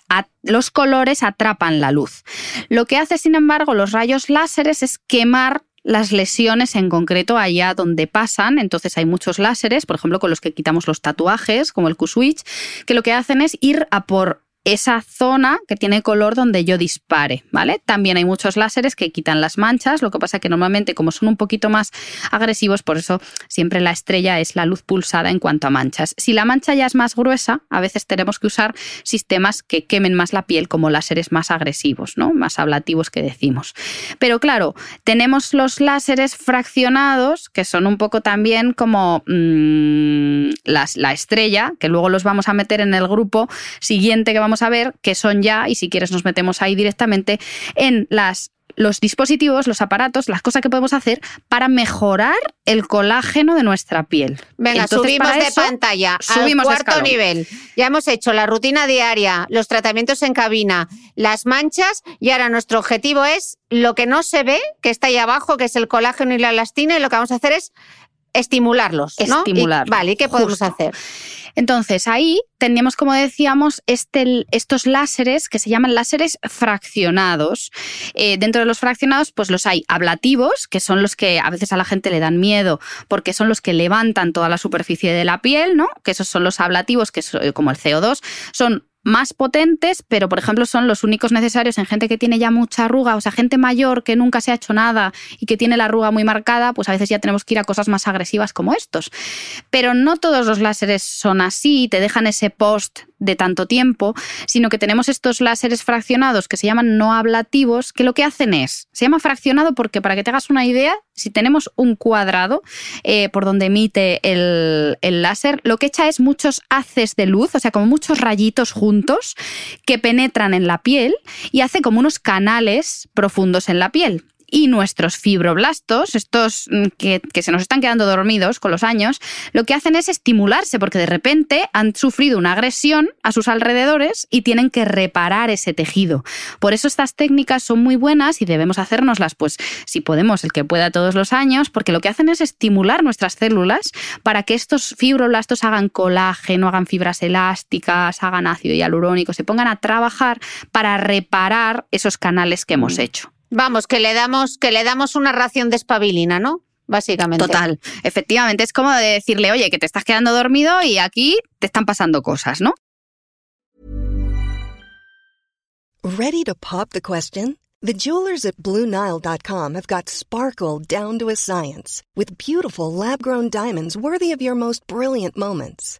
los colores atrapan la luz. Lo que hace, sin embargo, los rayos láseres es quemar las lesiones en concreto allá donde pasan. Entonces hay muchos láseres, por ejemplo, con los que quitamos los tatuajes, como el Q-Switch, que lo que hacen es ir a por esa zona que tiene color donde yo dispare, ¿vale? También hay muchos láseres que quitan las manchas, lo que pasa que normalmente como son un poquito más agresivos, por eso siempre la estrella es la luz pulsada en cuanto a manchas. Si la mancha ya es más gruesa, a veces tenemos que usar sistemas que quemen más la piel como láseres más agresivos, ¿no? Más ablativos que decimos. Pero claro, tenemos los láseres fraccionados, que son un poco también como mm, la estrella, que luego los vamos a meter en el grupo siguiente que vamos a ver, que son ya, y si quieres nos metemos ahí directamente, en las los dispositivos, los aparatos, las cosas que podemos hacer para mejorar el colágeno de nuestra piel. Venga, subimos de pantalla subimos al cuarto nivel. Ya hemos hecho la rutina diaria, los tratamientos en cabina, las manchas y ahora nuestro objetivo es lo que no se ve, que está ahí abajo, que es el colágeno y la elastina y lo que vamos a hacer es estimularlos, ¿no? Estimular. vale, ¿y qué podemos hacer? Entonces ahí tendríamos, como decíamos, este, estos láseres que se llaman láseres fraccionados. Eh, dentro de los fraccionados, pues los hay ablativos, que son los que a veces a la gente le dan miedo porque son los que levantan toda la superficie de la piel, ¿no? Que esos son los ablativos, que es como el CO2, son más potentes, pero por ejemplo son los únicos necesarios en gente que tiene ya mucha arruga, o sea, gente mayor que nunca se ha hecho nada y que tiene la arruga muy marcada, pues a veces ya tenemos que ir a cosas más agresivas como estos. Pero no todos los láseres son así, te dejan ese post de tanto tiempo, sino que tenemos estos láseres fraccionados que se llaman no ablativos, que lo que hacen es, se llama fraccionado porque para que te hagas una idea, si tenemos un cuadrado eh, por donde emite el, el láser, lo que echa es muchos haces de luz, o sea, como muchos rayitos juntos que penetran en la piel y hace como unos canales profundos en la piel y nuestros fibroblastos, estos mm, que, se nos están quedando dormidos con los años, lo que hacen es estimularse porque de repente han sufrido una agresión a sus alrededores y tienen que reparar ese tejido. Por eso estas técnicas son muy buenas y debemos hacérnoslas, pues si podemos, el que pueda todos los años, porque lo que hacen es estimular nuestras células para que estos fibroblastos hagan colágeno, hagan fibras elásticas, hagan ácido hialurónico, se pongan a trabajar para reparar esos canales que hemos hecho. Vamos, que le damos, que le damos una ración de espabilina, ¿no? Básicamente. Total, efectivamente, es como de decirle, oye, que te estás quedando dormido y aquí te están pasando cosas, ¿no? Ready to pop the question? The jewelers at BlueNile.com have got sparkle down to a science with beautiful lab-grown diamonds worthy of your most brilliant moments.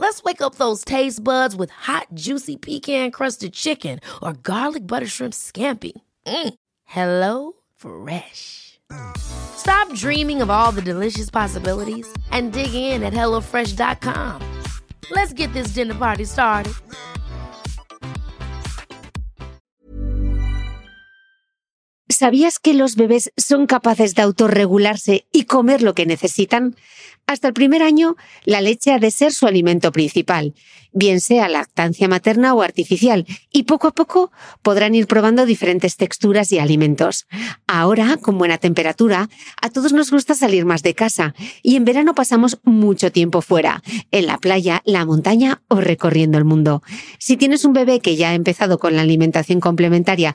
Let's wake up those taste buds with hot, juicy pecan crusted chicken or garlic butter shrimp scampi. Mm. Hello Fresh. Stop dreaming of all the delicious possibilities and dig in at HelloFresh.com. Let's get this dinner party started. ¿Sabías que los bebés son capaces de autorregularse y comer lo que necesitan? Hasta el primer año, la leche ha de ser su alimento principal, bien sea lactancia materna o artificial, y poco a poco podrán ir probando diferentes texturas y alimentos. Ahora, con buena temperatura, a todos nos gusta salir más de casa, y en verano pasamos mucho tiempo fuera, en la playa, la montaña o recorriendo el mundo. Si tienes un bebé que ya ha empezado con la alimentación complementaria,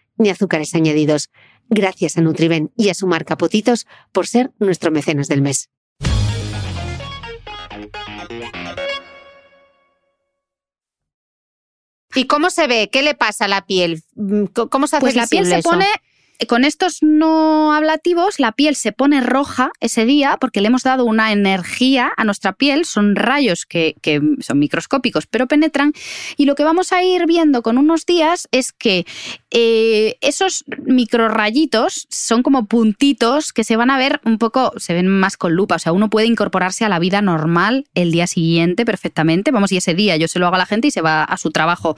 ni azúcares añadidos. Gracias a Nutriben y a su marca Potitos por ser nuestro mecenas del mes. ¿Y cómo se ve? ¿Qué le pasa a la piel? ¿Cómo se hace Pues la piel se pone con estos no ablativos, la piel se pone roja ese día porque le hemos dado una energía a nuestra piel, son rayos que, son microscópicos pero penetran. Y lo que vamos a ir viendo con unos días es que eh, esos microrayitos son como puntitos que se van a ver un poco, se ven más con lupa, o sea, uno puede incorporarse a la vida normal el día siguiente perfectamente, vamos, y ese día yo se lo hago a la gente y se va a su trabajo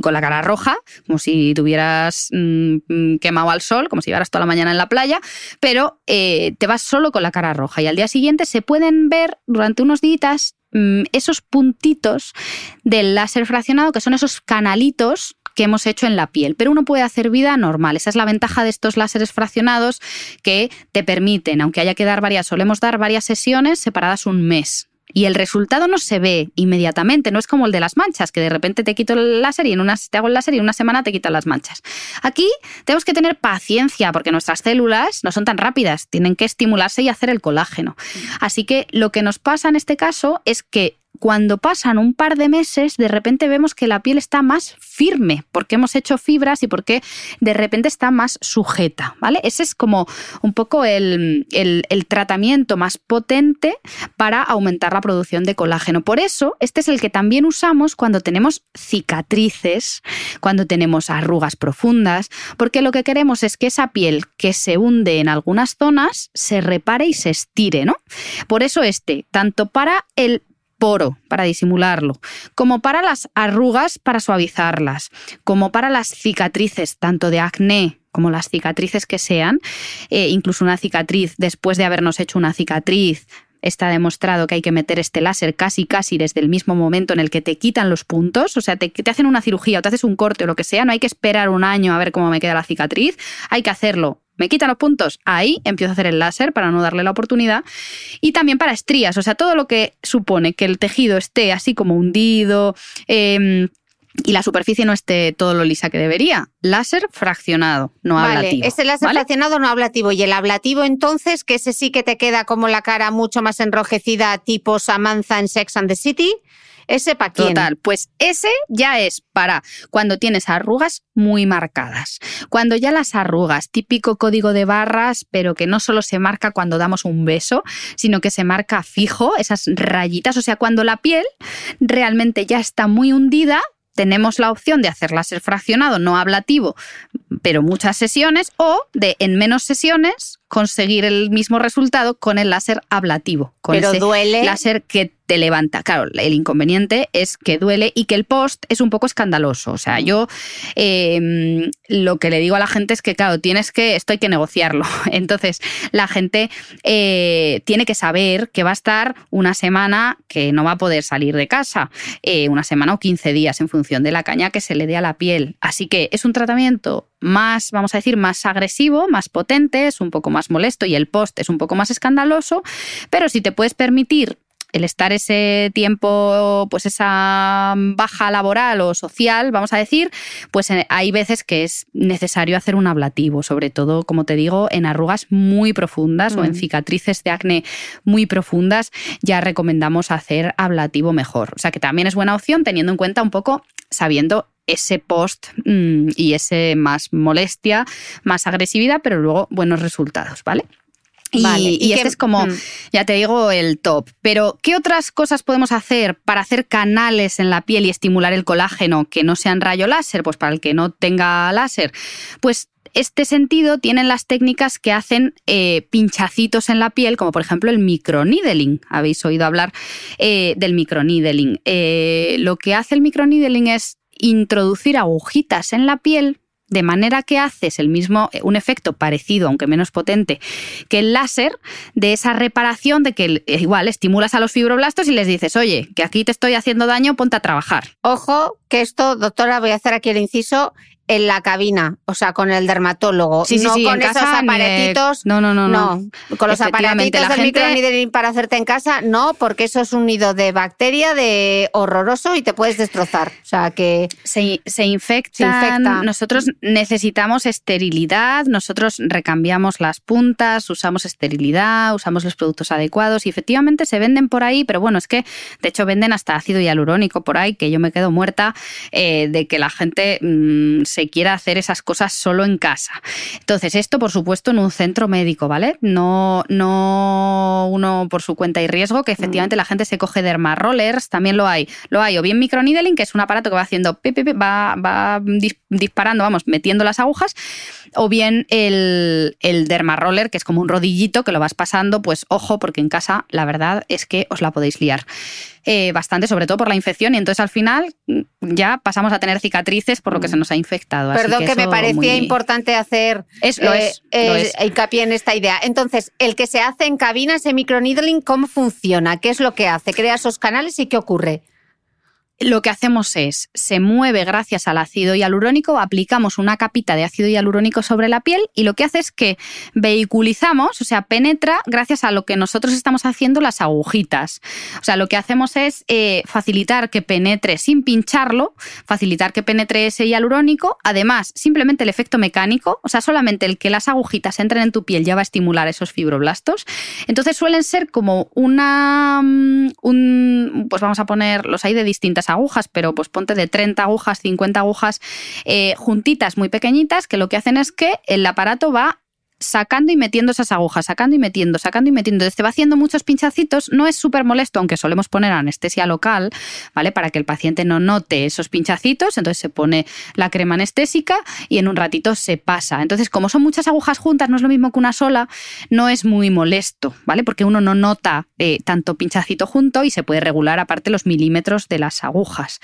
con la cara roja, como si tuvieras mm, quemado al sol, como si llevaras toda la mañana en la playa, pero eh, te vas solo con la cara roja y al día siguiente se pueden ver durante unos días mm, esos puntitos del láser fraccionado, que son esos canalitos que hemos hecho en la piel, pero uno puede hacer vida normal. Esa es la ventaja de estos láseres fraccionados que te permiten, aunque haya que dar varias, solemos dar varias sesiones separadas un mes y el resultado no se ve inmediatamente, no es como el de las manchas, que de repente te quito el láser y en te hago el láser y en una semana te quitan las manchas. Aquí tenemos que tener paciencia porque nuestras células no son tan rápidas, tienen que estimularse y hacer el colágeno. Así que lo que nos pasa en este caso es que cuando pasan un par de meses, de repente vemos que la piel está más firme, porque hemos hecho fibras y porque de repente está más sujeta, ¿vale? Ese es como un poco el, tratamiento más potente para aumentar la producción de colágeno. Por eso, este es el que también usamos cuando tenemos cicatrices, cuando tenemos arrugas profundas, porque lo que queremos es que esa piel que se hunde en algunas zonas se repare y se estire, ¿no? Por eso este, tanto para el poro para disimularlo, como para las arrugas para suavizarlas, como para las cicatrices, tanto de acné como las cicatrices que sean, eh, incluso una cicatriz después de habernos hecho una cicatriz. Está demostrado que hay que meter este láser casi casi desde el mismo momento en el que te quitan los puntos, o sea, te, te hacen una cirugía o te haces un corte o lo que sea, no hay que esperar un año a ver cómo me queda la cicatriz, hay que hacerlo me quitan los puntos, ahí empiezo a hacer el láser para no darle la oportunidad. Y también para estrías, o sea, todo lo que supone que el tejido esté así como hundido. Em, y la superficie no esté todo lo lisa que debería. Láser fraccionado, no vale, ablativo. Ese láser fraccionado no ablativo. Y el ablativo, entonces, que ese sí que te queda como la cara mucho más enrojecida, tipo Samantha en Sex and the City. ¿Ese para quién? Total, pues ese ya es para cuando tienes arrugas muy marcadas. Cuando ya las arrugas, típico código de barras, pero que no solo se marca cuando damos un beso, sino que se marca fijo, esas rayitas, o sea, cuando la piel realmente ya está muy hundida, tenemos la opción de hacer láser fraccionado no ablativo, pero muchas sesiones, o de en menos sesiones conseguir el mismo resultado con el láser ablativo. Con pero ese duele. Láser que te levanta. Claro, el inconveniente es que duele y que el post es un poco escandaloso. O sea, yo em, lo que le digo a la gente es que, claro, tienes que, esto hay que negociarlo. Entonces, la gente eh, tiene que saber que va a estar una semana que no va a poder salir de casa, eh, una semana o 15 días en función de la caña que se le dé a la piel. Así que es un tratamiento más, vamos a decir, más agresivo, más potente, es un poco más molesto y el post es un poco más escandaloso, pero si te puedes permitir el estar ese tiempo, pues esa baja laboral o social, vamos a decir, pues eh, hay veces que es necesario hacer un ablativo, sobre todo, como te digo, en arrugas muy profundas o en mm. cicatrices de acné muy profundas, ya recomendamos hacer ablativo mejor. O sea que también es buena opción teniendo en cuenta un poco, sabiendo ese post mm, y ese más molestia, más agresividad, pero luego buenos resultados, ¿vale? Y, este es como, mm. ya te digo, el top. Pero, ¿qué otras cosas podemos hacer para hacer canales en la piel y estimular el colágeno que no sean rayo láser? Pues para el que no tenga láser. Pues este sentido tienen las técnicas que hacen eh, pinchacitos en la piel, como por ejemplo el microneedling. Habéis oído hablar eh, del microneedling. Eh, lo que hace el microneedling es introducir agujitas en la piel de manera que haces el mismo, eh, un efecto parecido, aunque menos potente, que el láser, de esa reparación de que eh, igual estimulas a los fibroblastos y les dices, oye, que aquí te estoy haciendo daño, ponte a trabajar. Ojo, que esto, doctora, voy a hacer aquí el inciso, en la cabina, o sea, con el dermatólogo, sí, no sí, con esos aparatitos. No, no, no, no. Con los aparatitos del gente... para hacerte en casa, no, porque eso es un nido de bacteria de horroroso y te puedes destrozar. O sea, que se, se, infectan. Nosotros necesitamos esterilidad, nosotros recambiamos las puntas, usamos esterilidad, usamos los productos adecuados y efectivamente se venden por ahí, pero bueno, es que de hecho venden hasta ácido hialurónico por ahí, que yo me quedo muerta eh, de que la gente mm, se quiera hacer esas cosas solo en casa. Entonces, esto, por supuesto, en un centro médico, ¿vale? No, no uno por su cuenta y riesgo, que efectivamente mm. la gente se coge dermarollers, también lo hay. Lo hay, o bien microneedling, que es un aparato que va haciendo, va, va disparando, vamos, metiendo las agujas, o bien el, el dermaroller, que es como un rodillito que lo vas pasando, pues ojo, porque en casa la verdad es que os la podéis liar. Eh, bastante, sobre todo por la infección, y entonces al final mm, ya pasamos a tener cicatrices por lo que se nos ha infectado. Perdón, que, me parecía importante hacer es, lo eh, es, hincapié en esta idea. Entonces, el que se hace en cabina, ese microneedling, ¿cómo funciona? ¿Qué es lo que hace? ¿Crea esos canales y qué ocurre? Lo que hacemos es, se mueve gracias al ácido hialurónico, aplicamos una capita de ácido hialurónico sobre la piel y lo que hace es que vehiculizamos, o sea, penetra gracias a lo que nosotros estamos haciendo las agujitas. O sea, lo que hacemos es eh, facilitar que penetre sin pincharlo, facilitar que penetre ese hialurónico. Además, simplemente el efecto mecánico, o sea, solamente el que las agujitas entren en tu piel ya va a estimular esos fibroblastos. Entonces suelen ser como una, mm, pues vamos a poner, los hay de distintas agujas, pero pues ponte de 30 agujas, 50 agujas eh, juntitas, muy pequeñitas, que lo que hacen es que el aparato va sacando y metiendo esas agujas, sacando y metiendo, sacando y metiendo. Te va haciendo muchos pinchacitos, no es súper molesto, aunque solemos poner anestesia local, ¿vale? Para que el paciente no note esos pinchacitos, entonces se pone la crema anestésica y en un ratito se pasa. Entonces, como son muchas agujas juntas, no es lo mismo que una sola, no es muy molesto, ¿vale? Porque uno no nota eh, tanto pinchacito junto y se puede regular aparte los milímetros de las agujas.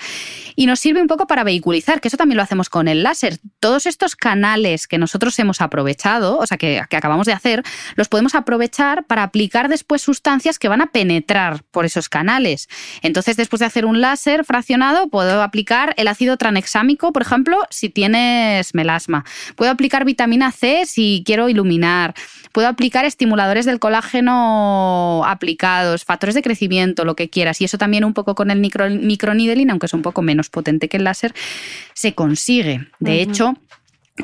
Y nos sirve un poco para vehiculizar, que eso también lo hacemos con el láser. Todos estos canales que nosotros hemos aprovechado, o sea, que, acabamos de hacer, los podemos aprovechar para aplicar después sustancias que van a penetrar por esos canales. Entonces, después de hacer un láser fraccionado, puedo aplicar el ácido tranexámico, por ejemplo, si tienes melasma. Puedo aplicar vitamina C si quiero iluminar. Puedo aplicar estimuladores del colágeno aplicados, factores de crecimiento, lo que quieras. Y eso también un poco con el micro, aunque es un poco menos potente que el láser, se consigue. De hecho,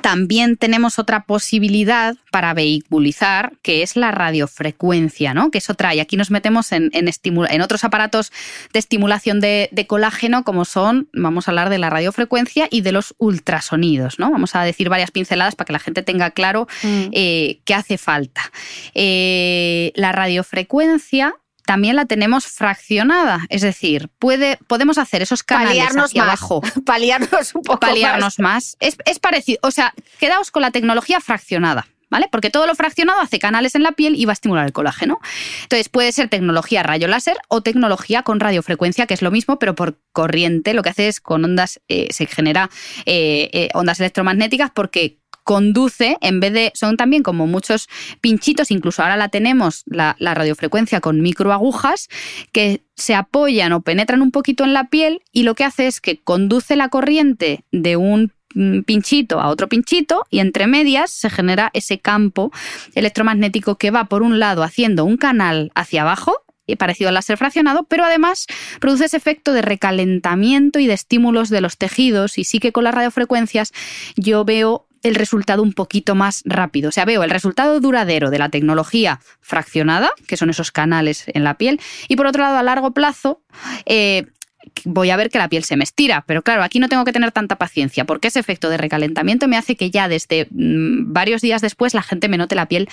también tenemos otra posibilidad para vehiculizar, que es la radiofrecuencia, ¿no? Que es otra. Y aquí nos metemos en, en, otros aparatos de estimulación de, colágeno, como son, vamos a hablar de la radiofrecuencia y de los ultrasonidos, ¿no? Vamos a decir varias pinceladas para que la gente tenga claro mm. eh, qué hace falta. Eh, la radiofrecuencia también la tenemos fraccionada. Es decir, puede, podemos hacer esos canales hacia abajo. Paliarnos un poco Paliarnos más. Es, parecido. O sea, quedaos con la tecnología fraccionada. ¿Vale? Porque todo lo fraccionado hace canales en la piel y va a estimular el colágeno. Entonces puede ser tecnología rayo láser o tecnología con radiofrecuencia, que es lo mismo, pero por corriente. Lo que hace es con ondas, eh, se genera eh, eh, ondas electromagnéticas porque conduce, en vez de, son también como muchos pinchitos, incluso ahora la tenemos, la, radiofrecuencia con microagujas, que se apoyan o penetran un poquito en la piel y lo que hace es que conduce la corriente de un mm, pinchito a otro pinchito y entre medias se genera ese campo electromagnético que va por un lado haciendo un canal hacia abajo parecido al láser fraccionado, pero además produce ese efecto de recalentamiento y de estímulos de los tejidos. Y sí que con las radiofrecuencias yo veo el resultado un poquito más rápido. O sea, veo el resultado duradero de la tecnología fraccionada, que son esos canales en la piel, y por otro lado, a largo plazo, eh, voy a ver que la piel se me estira. Pero claro, aquí no tengo que tener tanta paciencia porque ese efecto de recalentamiento me hace que ya desde mm, varios días después la gente me note la piel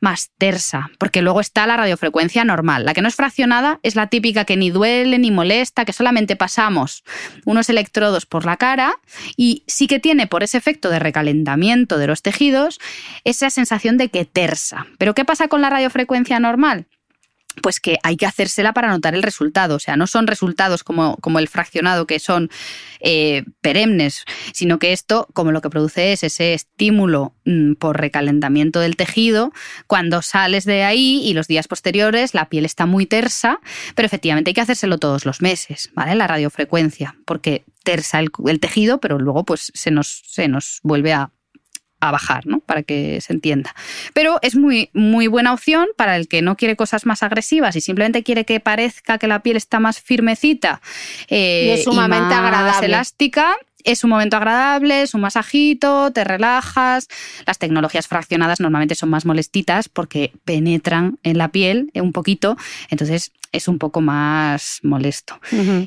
más tersa. Porque luego está la radiofrecuencia normal. La que no es fraccionada es la típica que ni duele ni molesta, que solamente pasamos unos electrodos por la cara y sí que tiene por ese efecto de recalentamiento de los tejidos esa sensación de que tersa. Pero ¿qué pasa con la radiofrecuencia normal? Pues que hay que hacérsela para notar el resultado. O sea, no son resultados como, como el fraccionado que son eh, perennes, sino que esto, como lo que produce es ese estímulo mm, por recalentamiento del tejido, cuando sales de ahí y los días posteriores la piel está muy tersa, pero efectivamente hay que hacérselo todos los meses, ¿vale? La radiofrecuencia, porque tersa el, el tejido, pero luego pues se nos, se nos vuelve a, a bajar, ¿no? Para que se entienda. Pero es muy, muy buena opción para el que no quiere cosas más agresivas y simplemente quiere que parezca que la piel está más firmecita y es eh, sumamente agradable. elástica es un momento agradable, es un masajito, te relajas. Las tecnologías fraccionadas normalmente son más molestitas porque penetran en la piel un poquito, entonces es un poco más molesto.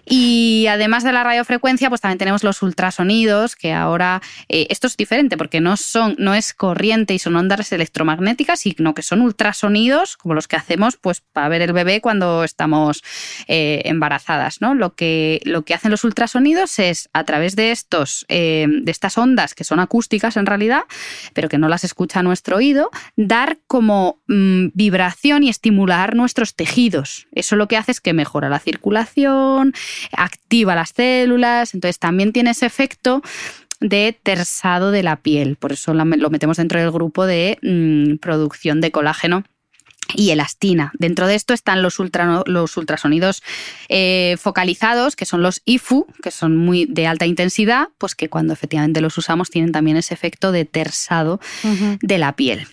Y además de la radiofrecuencia, pues también tenemos los ultrasonidos, que ahora eh, esto es diferente porque no son, no es corriente y son ondas electromagnéticas, sino que son ultrasonidos, como los que hacemos pues para ver el bebé cuando estamos eh, embarazadas. ¿no? Lo, que, lo que hacen los ultrasonidos es a través de esto eh, de estas ondas que son acústicas en realidad, pero que no las escucha nuestro oído, dar como mm, vibración y estimular nuestros tejidos. Eso lo que hace es que mejora la circulación, activa las células, entonces también tiene ese efecto de tersado de la piel. Por eso lo metemos dentro del grupo de mm, producción de colágeno y elastina. Dentro de esto están los, los ultrasonidos eh, focalizados, que son los IFU, que son muy de alta intensidad, pues que cuando efectivamente los usamos tienen también ese efecto de tersado de la piel.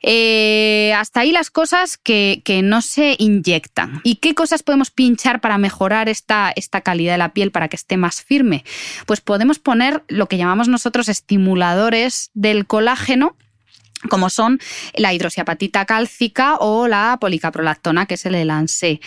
Eh, hasta ahí las cosas que, no se inyectan. ¿Y qué cosas podemos pinchar para mejorar esta, esta calidad de la piel para que esté más firme? Pues podemos poner lo que llamamos nosotros estimuladores del colágeno como son la hidroxiapatita cálcica o la policaprolactona, que es el Elancé.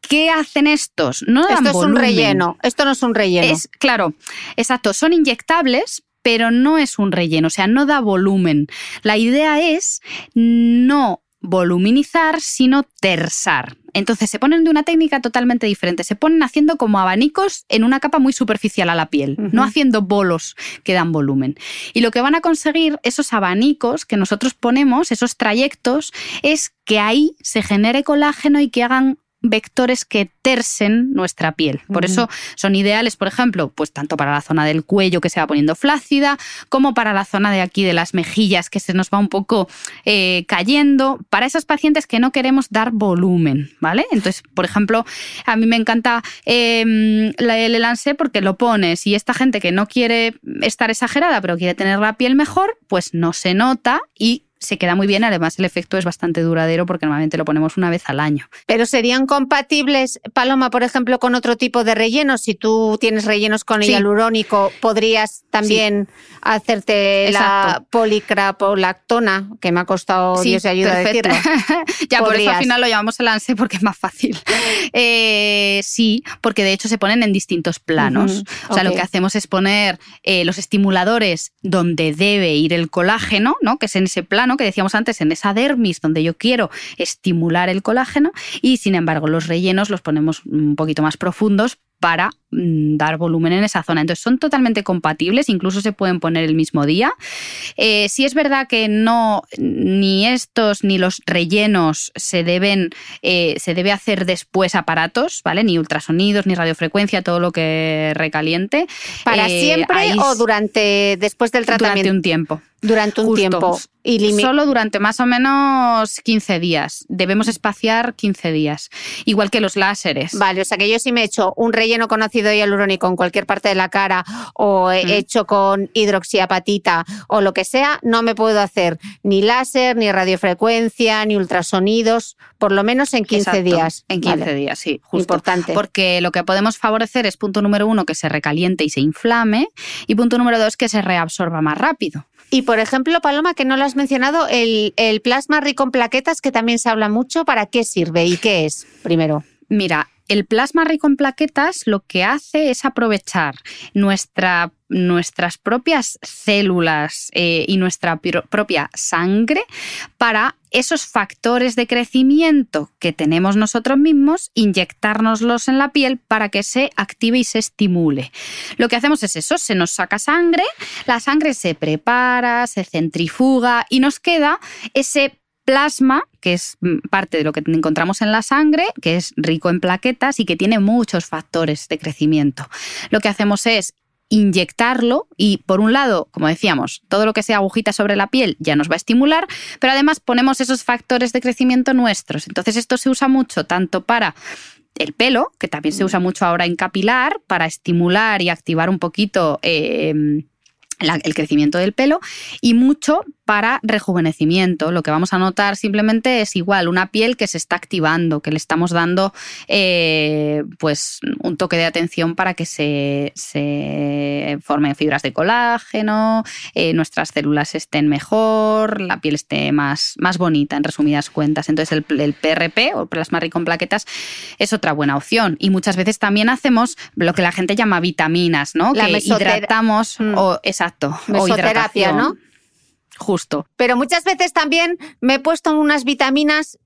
¿Qué hacen estos? No Esto es un relleno. Esto no es un relleno. Es, claro, exacto. Son inyectables, pero no es un relleno, o sea, no da volumen. La idea es no voluminizar, sino tersar. Entonces se ponen de una técnica totalmente diferente. Se ponen haciendo como abanicos en una capa muy superficial a la piel, no haciendo bolos que dan volumen. Y lo que van a conseguir esos abanicos que nosotros ponemos, esos trayectos, es que ahí se genere colágeno y que hagan vectores que tersen nuestra piel. Por eso son ideales, por ejemplo, pues tanto para la zona del cuello que se va poniendo flácida, como para la zona de aquí de las mejillas que se nos va un poco eh, cayendo, para esas pacientes que no queremos dar volumen, ¿vale? Entonces, por ejemplo, a mí me encanta eh, el Elancé porque lo pones y esta gente que no quiere estar exagerada, pero quiere tener la piel mejor, pues no se nota y se queda muy bien, además el efecto es bastante duradero porque normalmente lo ponemos una vez al año. Pero serían compatibles, Paloma, por ejemplo, con otro tipo de rellenos. Si tú tienes rellenos con hialurónico, podrías también hacerte la policrapolactona, que me ha costado Dios de ayuda a decirlo. ya, por eso al final lo llamamos el ANSE porque es más fácil. Eh, sí, porque de hecho se ponen en distintos planos. O sea, lo que hacemos es poner eh, los estimuladores donde debe ir el colágeno, ¿no? que es en ese plano que decíamos antes, en esa dermis donde yo quiero estimular el colágeno y sin embargo los rellenos los ponemos un poquito más profundos para dar volumen en esa zona. Entonces son totalmente compatibles, incluso se pueden poner el mismo día. Eh, si es verdad que no ni estos ni los rellenos se deben eh, se debe hacer después aparatos, ¿vale? Ni ultrasonidos, ni radiofrecuencia, todo lo que recaliente. ¿Para eh, siempre o durante después del tratamiento? Durante un tiempo. Durante un tiempo. Y Solo durante más o menos 15 días. Debemos espaciar 15 días. Igual que los láseres. Vale, o sea que yo si me he hecho un relleno con ácido hialurónico en cualquier parte de la cara o he hecho con hidroxiapatita o lo que sea, no me puedo hacer ni láser, ni radiofrecuencia, ni ultrasonidos, por lo menos en 15 días. En 15 días, sí, justo. Importante. Porque lo que podemos favorecer es punto número uno, que se recaliente y se inflame, y punto número dos, que se reabsorba más rápido. Y por ejemplo, Paloma, que no lo has mencionado, el, plasma rico en plaquetas, que también se habla mucho, ¿para qué sirve y qué es, primero? Mira, el plasma rico en plaquetas lo que hace es aprovechar nuestra, nuestras propias células eh, y nuestra propia sangre para esos factores de crecimiento que tenemos nosotros mismos, inyectárnoslos en la piel para que se active y se estimule. Lo que hacemos es eso, se nos saca sangre, la sangre se prepara, se centrifuga y nos queda ese plasma, que es mm, parte de lo que encontramos en la sangre, que es rico en plaquetas y que tiene muchos factores de crecimiento. Lo que hacemos es inyectarlo y por un lado, como decíamos, todo lo que sea agujita sobre la piel ya nos va a estimular, pero además ponemos esos factores de crecimiento nuestros. Entonces esto se usa mucho tanto para el pelo, que también se usa mucho ahora en capilar, para estimular y activar un poquito eh, el crecimiento del pelo, y mucho para rejuvenecimiento. Lo que vamos a notar simplemente es igual, una piel que se está activando, que le estamos dando eh, pues un toque de atención para que se, formen fibras de colágeno, eh, nuestras células estén mejor, la piel esté más, más bonita, en resumidas cuentas. Entonces el, PRP o plasma rico en plaquetas es otra buena opción. Y muchas veces también hacemos lo que la gente llama vitaminas, ¿no? La que hidratamos mm. o exacto, o hidratación. ¿no? justo. Pero muchas veces también me he puesto unas vitaminas,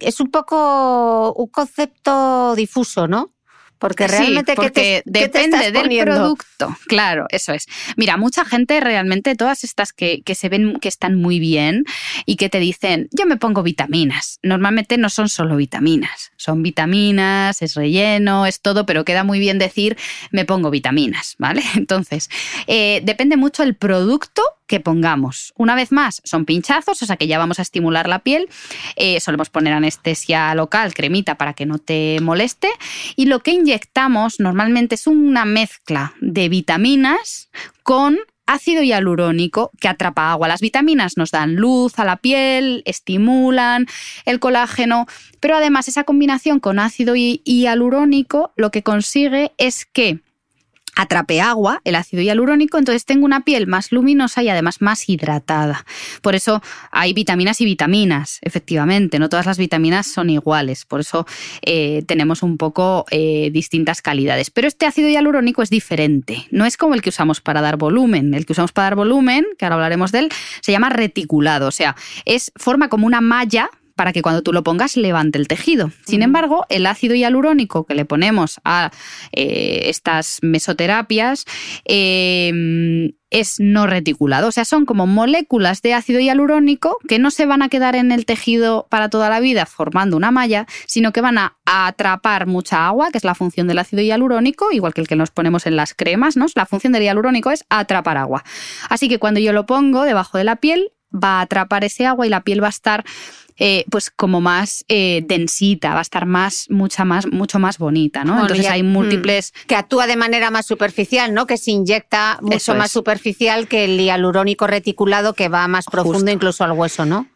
es un poco un concepto difuso, ¿no? Porque realmente porque depende del producto. Claro, eso es. Mira, mucha gente realmente, todas estas que, que, se ven que están muy bien y que te dicen, yo me pongo vitaminas. Normalmente no son solo vitaminas, son vitaminas, es relleno, es todo, pero queda muy bien decir, me pongo vitaminas, ¿vale? Entonces, eh, depende mucho el producto que pongamos. Una vez más, son pinchazos, o sea que ya vamos a estimular la piel. Eh, solemos poner anestesia local, cremita, para que no te moleste. Y lo que inyectamos normalmente es una mezcla de vitaminas con ácido hialurónico que atrapa agua. Las vitaminas nos dan luz a la piel, estimulan el colágeno, pero además esa combinación con ácido hialurónico lo que consigue es que atrape agua, el ácido hialurónico, entonces tengo una piel más luminosa y además más hidratada. Por eso hay vitaminas y vitaminas, efectivamente, no todas las vitaminas son iguales, por eso eh, tenemos un poco eh, distintas calidades. Pero este ácido hialurónico es diferente, no es como el que usamos para dar volumen. El que usamos para dar volumen, que ahora hablaremos de él, se llama reticulado, o sea, es forma como una malla para que cuando tú lo pongas levante el tejido. Sin embargo, el ácido hialurónico que le ponemos a eh, estas mesoterapias eh, es no reticulado. O sea, son como moléculas de ácido hialurónico que no se van a quedar en el tejido para toda la vida formando una malla, sino que van a atrapar mucha agua, que es la función del ácido hialurónico, igual que el que nos ponemos en las cremas, ¿no? La función del hialurónico es atrapar agua. Así que cuando yo lo pongo debajo de la piel, va a atrapar ese agua y la piel va a estar eh, pues como más eh, densita, va a estar más, mucha más, mucho más bonita, ¿no? Entonces hay múltiples... Mm, que actúa de manera más superficial, ¿no? Que se inyecta mucho más superficial que el hialurónico reticulado que va más profundo incluso al hueso, ¿no?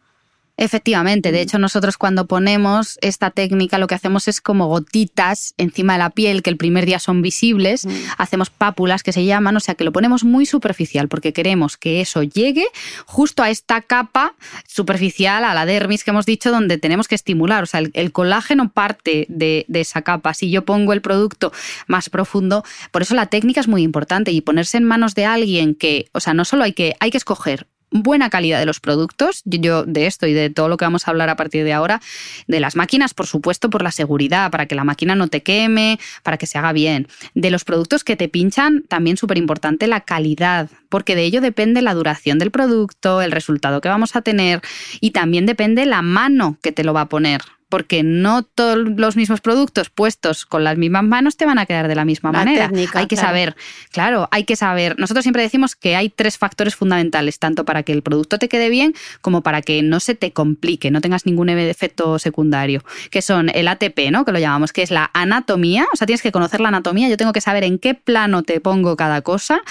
Efectivamente, de hecho nosotros cuando ponemos esta técnica lo que hacemos es como gotitas encima de la piel que el primer día son visibles, mm. hacemos pápulas que se llaman, o sea que lo ponemos muy superficial porque queremos que eso llegue justo a esta capa superficial, a la dermis que hemos dicho, donde tenemos que estimular, o sea el, colágeno parte de, de, esa capa, si yo pongo el producto más profundo, por eso la técnica es muy importante y ponerse en manos de alguien que, o sea, no solo hay que, hay que escoger buena calidad de los productos, yo de esto y de todo lo que vamos a hablar a partir de ahora, de las máquinas, por supuesto, por la seguridad, para que la máquina no te queme, para que se haga bien. De los productos que te pinchan, también súper importante la calidad, porque de ello depende la duración del producto, el resultado que vamos a tener y también depende la mano que te lo va a poner porque no todos los mismos productos puestos con las mismas manos te van a quedar de la misma manera. hay que saber, claro, hay que saber. Nosotros siempre decimos que hay tres factores fundamentales, tanto para que el producto te quede bien como para que no se te complique, no tengas ningún efecto secundario, que son el ATP, ¿no? Que lo llamamos, que es la anatomía, o sea, tienes que conocer la anatomía, yo tengo que saber en qué plano te pongo cada cosa,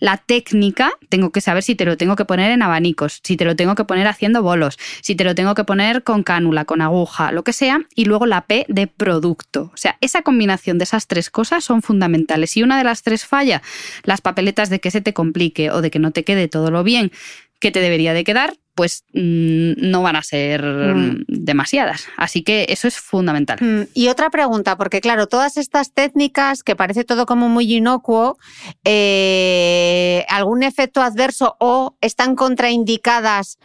la técnica, tengo que saber si te lo tengo que poner en abanicos, si te lo tengo que poner haciendo bolos, si te lo tengo que poner con cánula, con aguja, lo que sea, y luego la P de producto. O sea, esa combinación de esas tres cosas son fundamentales. Si una de las tres falla, las papeletas de que se te complique o de que no te quede todo lo bien que te debería de quedar, pues mm, no van a ser mm. demasiadas. Así que eso es fundamental. Mm, y otra pregunta, porque claro, todas estas técnicas, que parece todo como muy inocuo, eh, ¿algún efecto adverso o están contraindicadas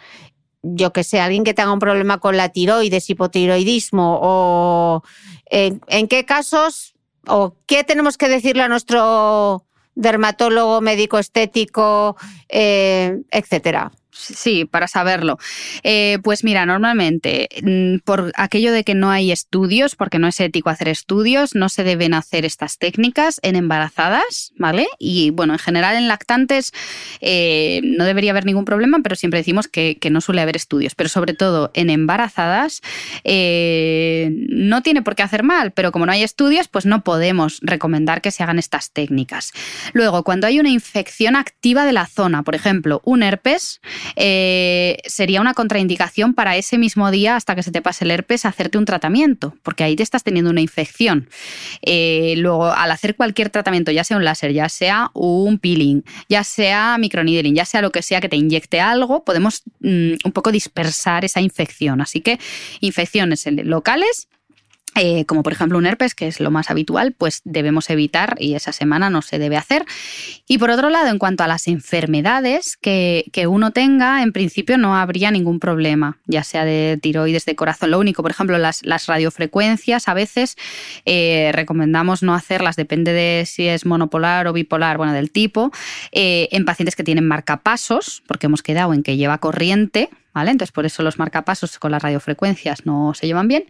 yo que sé, alguien que tenga un problema con la tiroides, hipotiroidismo, o en, qué casos, o qué tenemos que decirle a nuestro dermatólogo, médico estético, eh, etcétera. Sí, para saberlo. Eh, pues mira, normalmente, mm, por aquello de que no hay estudios, porque no es ético hacer estudios, no se deben hacer estas técnicas en embarazadas, ¿vale? Y bueno, en general en lactantes eh, no debería haber ningún problema, pero siempre decimos que, no suele haber estudios. Pero sobre todo en embarazadas eh, no tiene por qué hacer mal, pero como no hay estudios, pues no podemos recomendar que se hagan estas técnicas. Luego, cuando hay una infección activa de la zona, por ejemplo, un herpes, eh, sería una contraindicación para ese mismo día, hasta que se te pase el herpes, hacerte un tratamiento, porque ahí te estás teniendo una infección. Eh, luego, al hacer cualquier tratamiento, ya sea un láser, ya sea un peeling, ya sea microneedling, ya sea lo que sea que te inyecte algo, podemos mm, un poco dispersar esa infección. Así que infecciones locales eh, como por ejemplo un herpes, que es lo más habitual, pues debemos evitar y esa semana no se debe hacer. Y por otro lado, en cuanto a las enfermedades que, uno tenga, en principio no habría ningún problema, ya sea de tiroides, de corazón. Lo único, por ejemplo, las, radiofrecuencias a veces eh, recomendamos no hacerlas, depende de si es monopolar o bipolar, bueno, del tipo, eh, en pacientes que tienen marcapasos, porque hemos quedado en que lleva corriente, entonces, por eso los marcapasos con las radiofrecuencias no se llevan bien.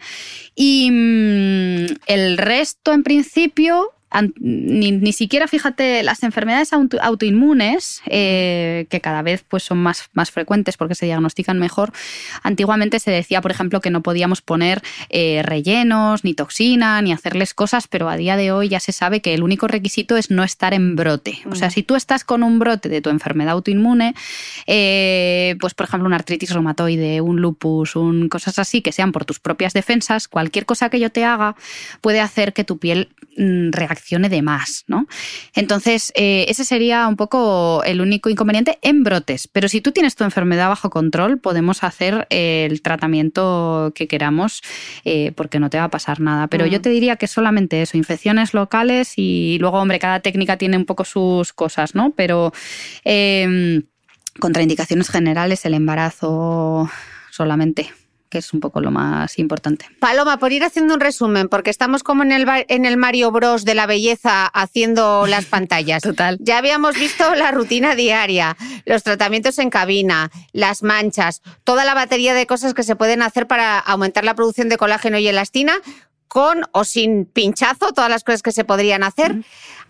Y mm, el resto, en principio, ni, siquiera, fíjate, las enfermedades autoinmunes, eh, que cada vez pues, son más, más frecuentes porque se diagnostican mejor, antiguamente se decía, por ejemplo, que no podíamos poner eh, rellenos, ni toxina, ni hacerles cosas, pero a día de hoy ya se sabe que el único requisito es no estar en brote. O sea, si tú estás con un brote de tu enfermedad autoinmune, eh, pues por ejemplo, una artritis reumatoide, un lupus, un, cosas así, que sean por tus propias defensas, cualquier cosa que yo te haga puede hacer que tu piel mm, reaccione accione de más, ¿no? Entonces, eh, ese sería un poco el único inconveniente en brotes. Pero si tú tienes tu enfermedad bajo control, podemos hacer el tratamiento que queramos eh, porque no te va a pasar nada. Pero yo mm. te diría que solamente eso, infecciones locales y luego, hombre, cada técnica tiene un poco sus cosas, ¿no? Pero em, contraindicaciones generales, el embarazo solamente que es un poco lo más importante. Paloma, por ir haciendo un resumen, porque estamos como en el, en el Mario Bros de la belleza haciendo las pantallas. Total. Ya habíamos visto la rutina diaria, los tratamientos en cabina, las manchas, toda la batería de cosas que se pueden hacer para aumentar la producción de colágeno y elastina, con o sin pinchazo, todas las cosas que se podrían hacer.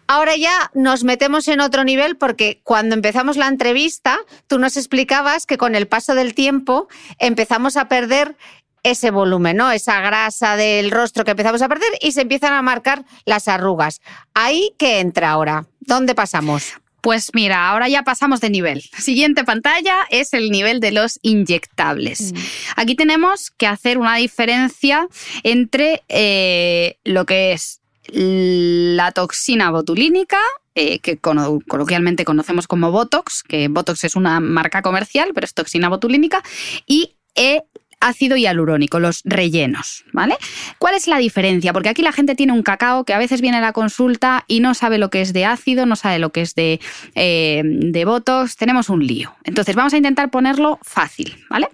Ahora ya nos metemos en otro nivel porque cuando empezamos la entrevista, tú nos explicabas que con el paso del tiempo empezamos a perder ese volumen, ¿no? Esa grasa del rostro que empezamos a perder y se empiezan a marcar las arrugas. ¿Ahí qué entra ahora? ¿Dónde pasamos? Pues mira, ahora ya pasamos de nivel. Siguiente pantalla es el nivel de los inyectables. Mm. Aquí tenemos que hacer una diferencia entre eh, lo que es la toxina botulínica, eh, que coloquialmente conocemos como Botox, que Botox es una marca comercial, pero es toxina botulínica, y el ácido hialurónico, los rellenos, ¿vale? ¿Cuál es la diferencia? Porque aquí la gente tiene un cacao que a veces viene a la consulta y no sabe lo que es de ácido, no sabe lo que es de, eh, de Botox, tenemos un lío. Entonces vamos a intentar ponerlo fácil, ¿vale?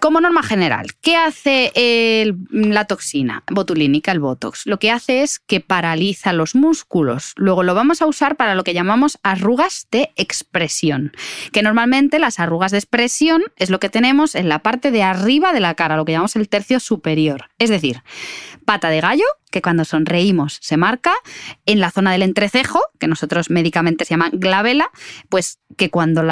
Como norma general, ¿qué hace la toxina botulínica, el Botox? Lo que hace es que paraliza los músculos. Luego lo vamos a usar para lo que llamamos arrugas de expresión, que normalmente las arrugas de expresión es lo que tenemos en la parte de arriba de la cara, lo que llamamos el tercio superior. Es decir, pata de gallo, que cuando sonreímos se marca, en la zona del entrecejo, que nosotros médicamente se llama glabela, pues que cuando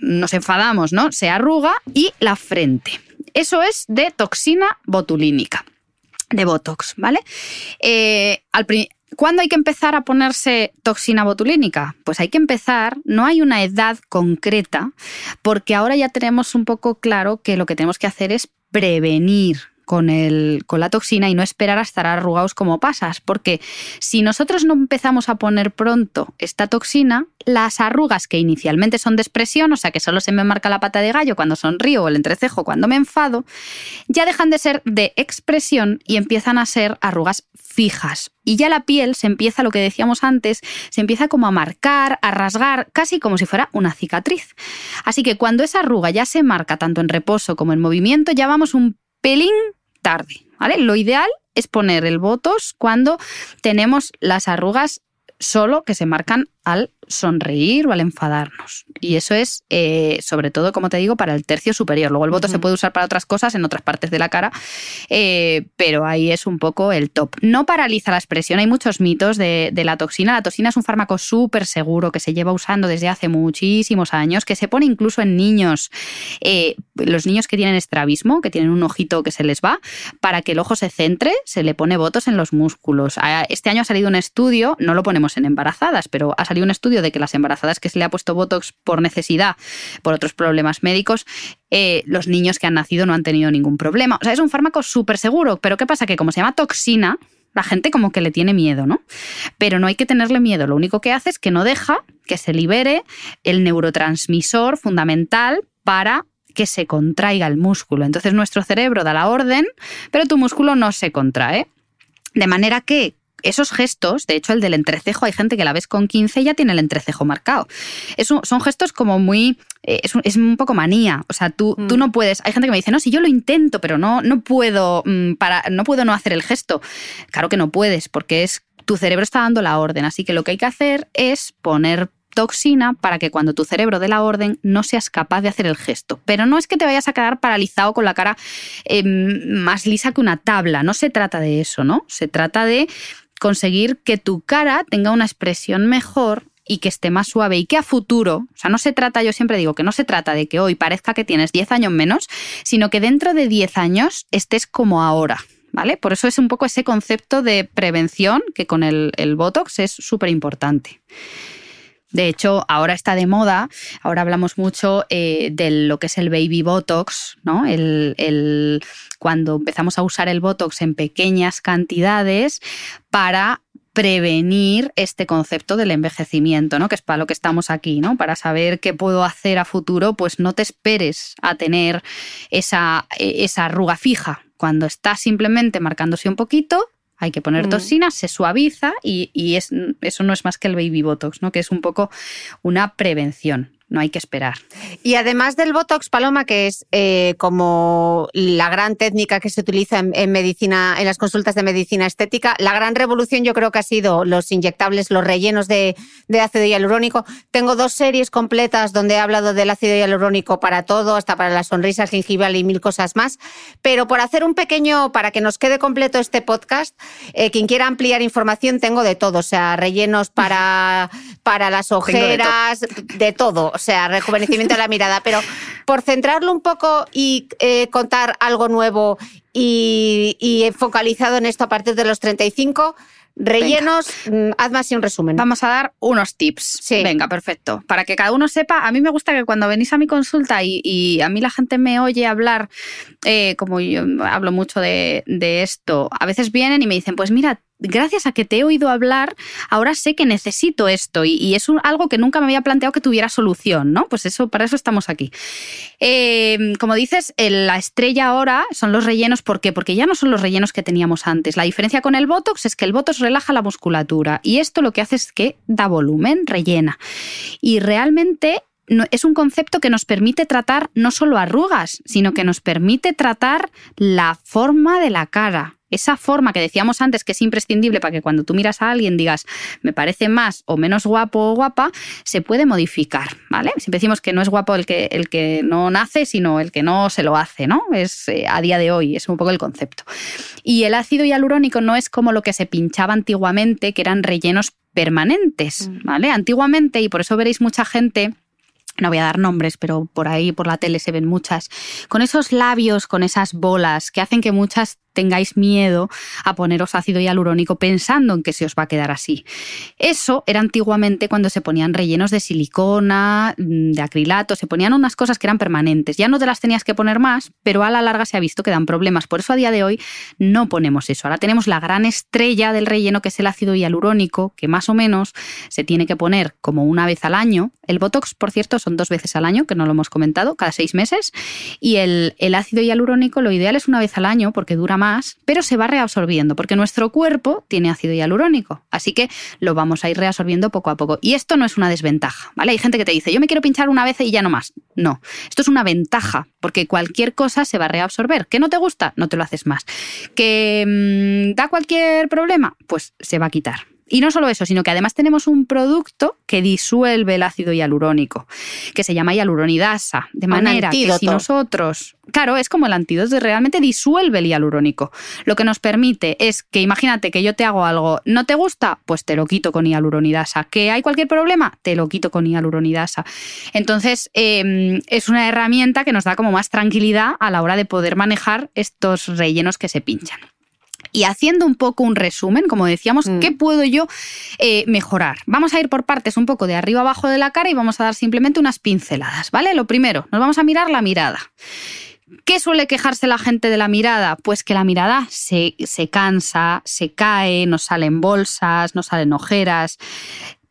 nos enfadamos ¿no? se arruga, y la frente. Eso es de toxina botulínica, de Botox, ¿vale? Eh, ¿Cuándo hay que empezar a ponerse toxina botulínica? Pues hay que empezar, no hay una edad concreta, porque ahora ya tenemos un poco claro que lo que tenemos que hacer es prevenir con, el, con la toxina y no esperar a estar arrugados como pasas, porque si nosotros no empezamos a poner pronto esta toxina, las arrugas que inicialmente son de expresión, o sea que solo se me marca la pata de gallo cuando sonrío o el entrecejo cuando me enfado, ya dejan de ser de expresión y empiezan a ser arrugas fijas. Y ya la piel se empieza, lo que decíamos antes, se empieza como a marcar, a rasgar, casi como si fuera una cicatriz. Así que cuando esa arruga ya se marca tanto en reposo como en movimiento, ya vamos un pelín tarde. ¿vale? Lo ideal es poner el botos cuando tenemos las arrugas solo que se marcan al sonreír o al enfadarnos. Y eso es, eh, sobre todo, como te digo, para el tercio superior. Luego el voto se puede usar para otras cosas en otras partes de la cara, eh, pero ahí es un poco el top. No paraliza la expresión, hay muchos mitos de, la toxina. La toxina es un fármaco súper seguro que se lleva usando desde hace muchísimos años, que se pone incluso en niños, eh, los niños que tienen estrabismo, que tienen un ojito que se les va, para que el ojo se centre, se le pone votos en los músculos. Este año ha salido un estudio, no lo ponemos en embarazadas, pero ha salido un estudio de que las embarazadas que se le ha puesto Botox por necesidad, por otros problemas médicos, eh, los niños que han nacido no han tenido ningún problema. O sea, es un fármaco súper seguro, pero ¿qué pasa? Que como se llama toxina, la gente como que le tiene miedo, ¿no? Pero no hay que tenerle miedo, lo único que hace es que no deja que se libere el neurotransmisor fundamental para que se contraiga el músculo. Entonces nuestro cerebro da la orden, pero tu músculo no se contrae. De manera que esos gestos, de hecho el del entrecejo, hay gente que la ves con 15 y ya tiene el entrecejo marcado. son gestos como muy... Eh, es, un, poco manía. O sea, tú, tú mm. no puedes... Hay gente que me dice, no, si yo lo intento, pero no, no, puedo, mm, para, no puedo no hacer el gesto. Claro que no puedes, porque es tu cerebro está dando la orden. Así que lo que hay que hacer es poner toxina para que cuando tu cerebro dé la orden no seas capaz de hacer el gesto. Pero no es que te vayas a quedar paralizado con la cara em, más lisa que una tabla, no se trata de eso, ¿no? Se trata de conseguir que tu cara tenga una expresión mejor y que esté más suave y que a futuro, o sea, no se trata, yo siempre digo que no se trata de que hoy parezca que tienes 10 años menos, sino que dentro de 10 años estés como ahora. ¿Vale? Por eso es un poco ese concepto de prevención que con el, Botox es súper importante. De hecho, ahora está de moda, ahora hablamos mucho eh, de lo que es el baby botox, ¿no? El, cuando empezamos a usar el botox en pequeñas cantidades para prevenir este concepto del envejecimiento, ¿no? Que es para lo que estamos aquí, ¿no? Para saber qué puedo hacer a futuro, pues no te esperes a tener esa, esa arruga fija. Cuando está simplemente marcándose un poquito, hay que poner mm. toxina, se suaviza y, y es, eso no es más que el baby botox, ¿no? Que es un poco una prevención no hay que esperar. Y además del Botox, Paloma, que es eh, como la gran técnica que se utiliza en, medicina, en las consultas de medicina estética, la gran revolución yo creo que ha sido los inyectables, los rellenos de, ácido hialurónico. Tengo dos series completas donde he hablado del ácido hialurónico para todo, hasta para las sonrisas gingival y mil cosas más. Pero por hacer un pequeño, para que nos quede completo este podcast, eh, quien quiera ampliar información, tengo de todo, o sea, rellenos para, para las ojeras, de todo sea, rejuvenecimiento de la mirada, pero por centrarlo un poco y eh, contar algo nuevo y, y, focalizado en esto a partir de los 35, rellenos, mm, hazme así un resumen. Vamos a dar unos tips. Sí. Venga, perfecto. Para que cada uno sepa, a mí me gusta que cuando venís a mi consulta y, a mí la gente me oye hablar, eh, como yo hablo mucho de, de esto, a veces vienen y me dicen, pues mira, gracias a que te he oído hablar, ahora sé que necesito esto y, es algo que nunca me había planteado que tuviera solución, ¿no? Pues eso, para eso estamos aquí. Em, como dices, la estrella ahora son los rellenos, ¿por qué? Porque ya no son los rellenos que teníamos antes. La diferencia con el Botox es que el Botox relaja la musculatura y esto lo que hace es que da volumen, rellena. Y realmente es un concepto que nos permite tratar no solo arrugas, sino que nos permite tratar la forma de la cara esa forma que decíamos antes que es imprescindible para que cuando tú miras a alguien digas me parece más o menos guapo o guapa, se puede modificar, ¿vale? Siempre decimos que no es guapo el que, el que no nace, sino el que no se lo hace, ¿no? Es eh, a día de hoy, es un poco el concepto. Y el ácido hialurónico no es como lo que se pinchaba antiguamente, que eran rellenos permanentes, mm. ¿vale? Antiguamente, y por eso veréis mucha gente no voy a dar nombres, pero por ahí, por la tele se ven muchas, con esos labios, con esas bolas que hacen que muchas tengáis miedo a poneros ácido hialurónico pensando en que se os va a quedar así. Eso era antiguamente cuando se ponían rellenos de silicona, mm, de acrilato, se ponían unas cosas que eran permanentes. Ya no te las tenías que poner más, pero a la larga se ha visto que dan problemas. Por eso a día de hoy no ponemos eso. Ahora tenemos la gran estrella del relleno que es el ácido hialurónico, que más o menos se tiene que poner como una vez al año. El Botox, por cierto, son dos veces al año, que no lo hemos comentado, cada seis meses. Y el, el ácido hialurónico lo ideal es una vez al año porque dura más, pero se va reabsorbiendo, porque nuestro cuerpo tiene ácido hialurónico, así que lo vamos a ir reabsorbiendo poco a poco. Y esto no es una desventaja, ¿vale? Hay gente que te dice, yo me quiero pinchar una vez y ya no más. No, esto es una ventaja, porque cualquier cosa se va a reabsorber. ¿Que no te gusta? No te lo haces más. ¿Que mm, da cualquier problema? Pues se va a quitar. Y no solo eso, sino que además tenemos un producto que disuelve el ácido hialurónico, que se llama hialuronidasa. De manera que si nosotros. Claro, es como el antídoto, realmente disuelve el hialurónico. Lo que nos permite es que, imagínate que yo te hago algo, ¿no te gusta? Pues te lo quito con hialuronidasa. ¿Que hay cualquier problema? Te lo quito con hialuronidasa. Entonces, em, es una herramienta que nos da como más tranquilidad a la hora de poder manejar estos rellenos que se pinchan. Y haciendo un poco un resumen, como decíamos, mm. ¿qué puedo yo eh, mejorar? Vamos a ir por partes un poco de arriba abajo de la cara y vamos a dar simplemente unas pinceladas, ¿vale? Lo primero, nos vamos a mirar la mirada. ¿Qué suele quejarse la gente de la mirada? Pues que la mirada se, se cansa, se cae, nos salen bolsas, nos salen ojeras.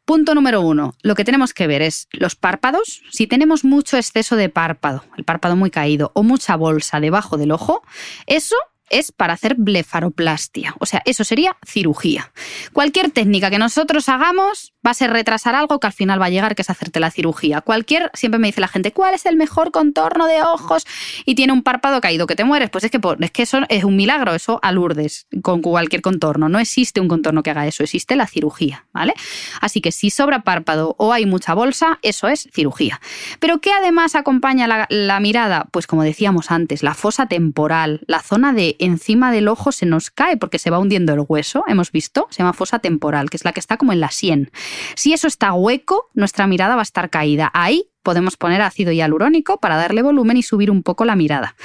Punto número uno, lo que tenemos que ver es los párpados. Si tenemos mucho exceso de párpado, el párpado muy caído o mucha bolsa debajo del ojo, eso es para hacer blefaroplastia. O sea, eso sería cirugía. Cualquier técnica que nosotros hagamos va a ser retrasar algo que al final va a llegar, que es hacerte la cirugía. Cualquier, siempre me dice la gente, ¿cuál es el mejor contorno de ojos? Y tiene un párpado caído que te mueres. Pues es que, es que eso es un milagro, eso alurdes con cualquier contorno. No existe un contorno que haga eso, existe la cirugía, ¿vale? Así que si sobra párpado o hay mucha bolsa, eso es cirugía. Pero ¿qué además acompaña la, la mirada? Pues como decíamos antes, la fosa temporal, la zona de encima del ojo se nos cae porque se va hundiendo el hueso, hemos visto, se llama fosa temporal, que es la que está como en la sien. Si eso está hueco, nuestra mirada va a estar caída. Ahí podemos poner ácido hialurónico para darle volumen y subir un poco la mirada.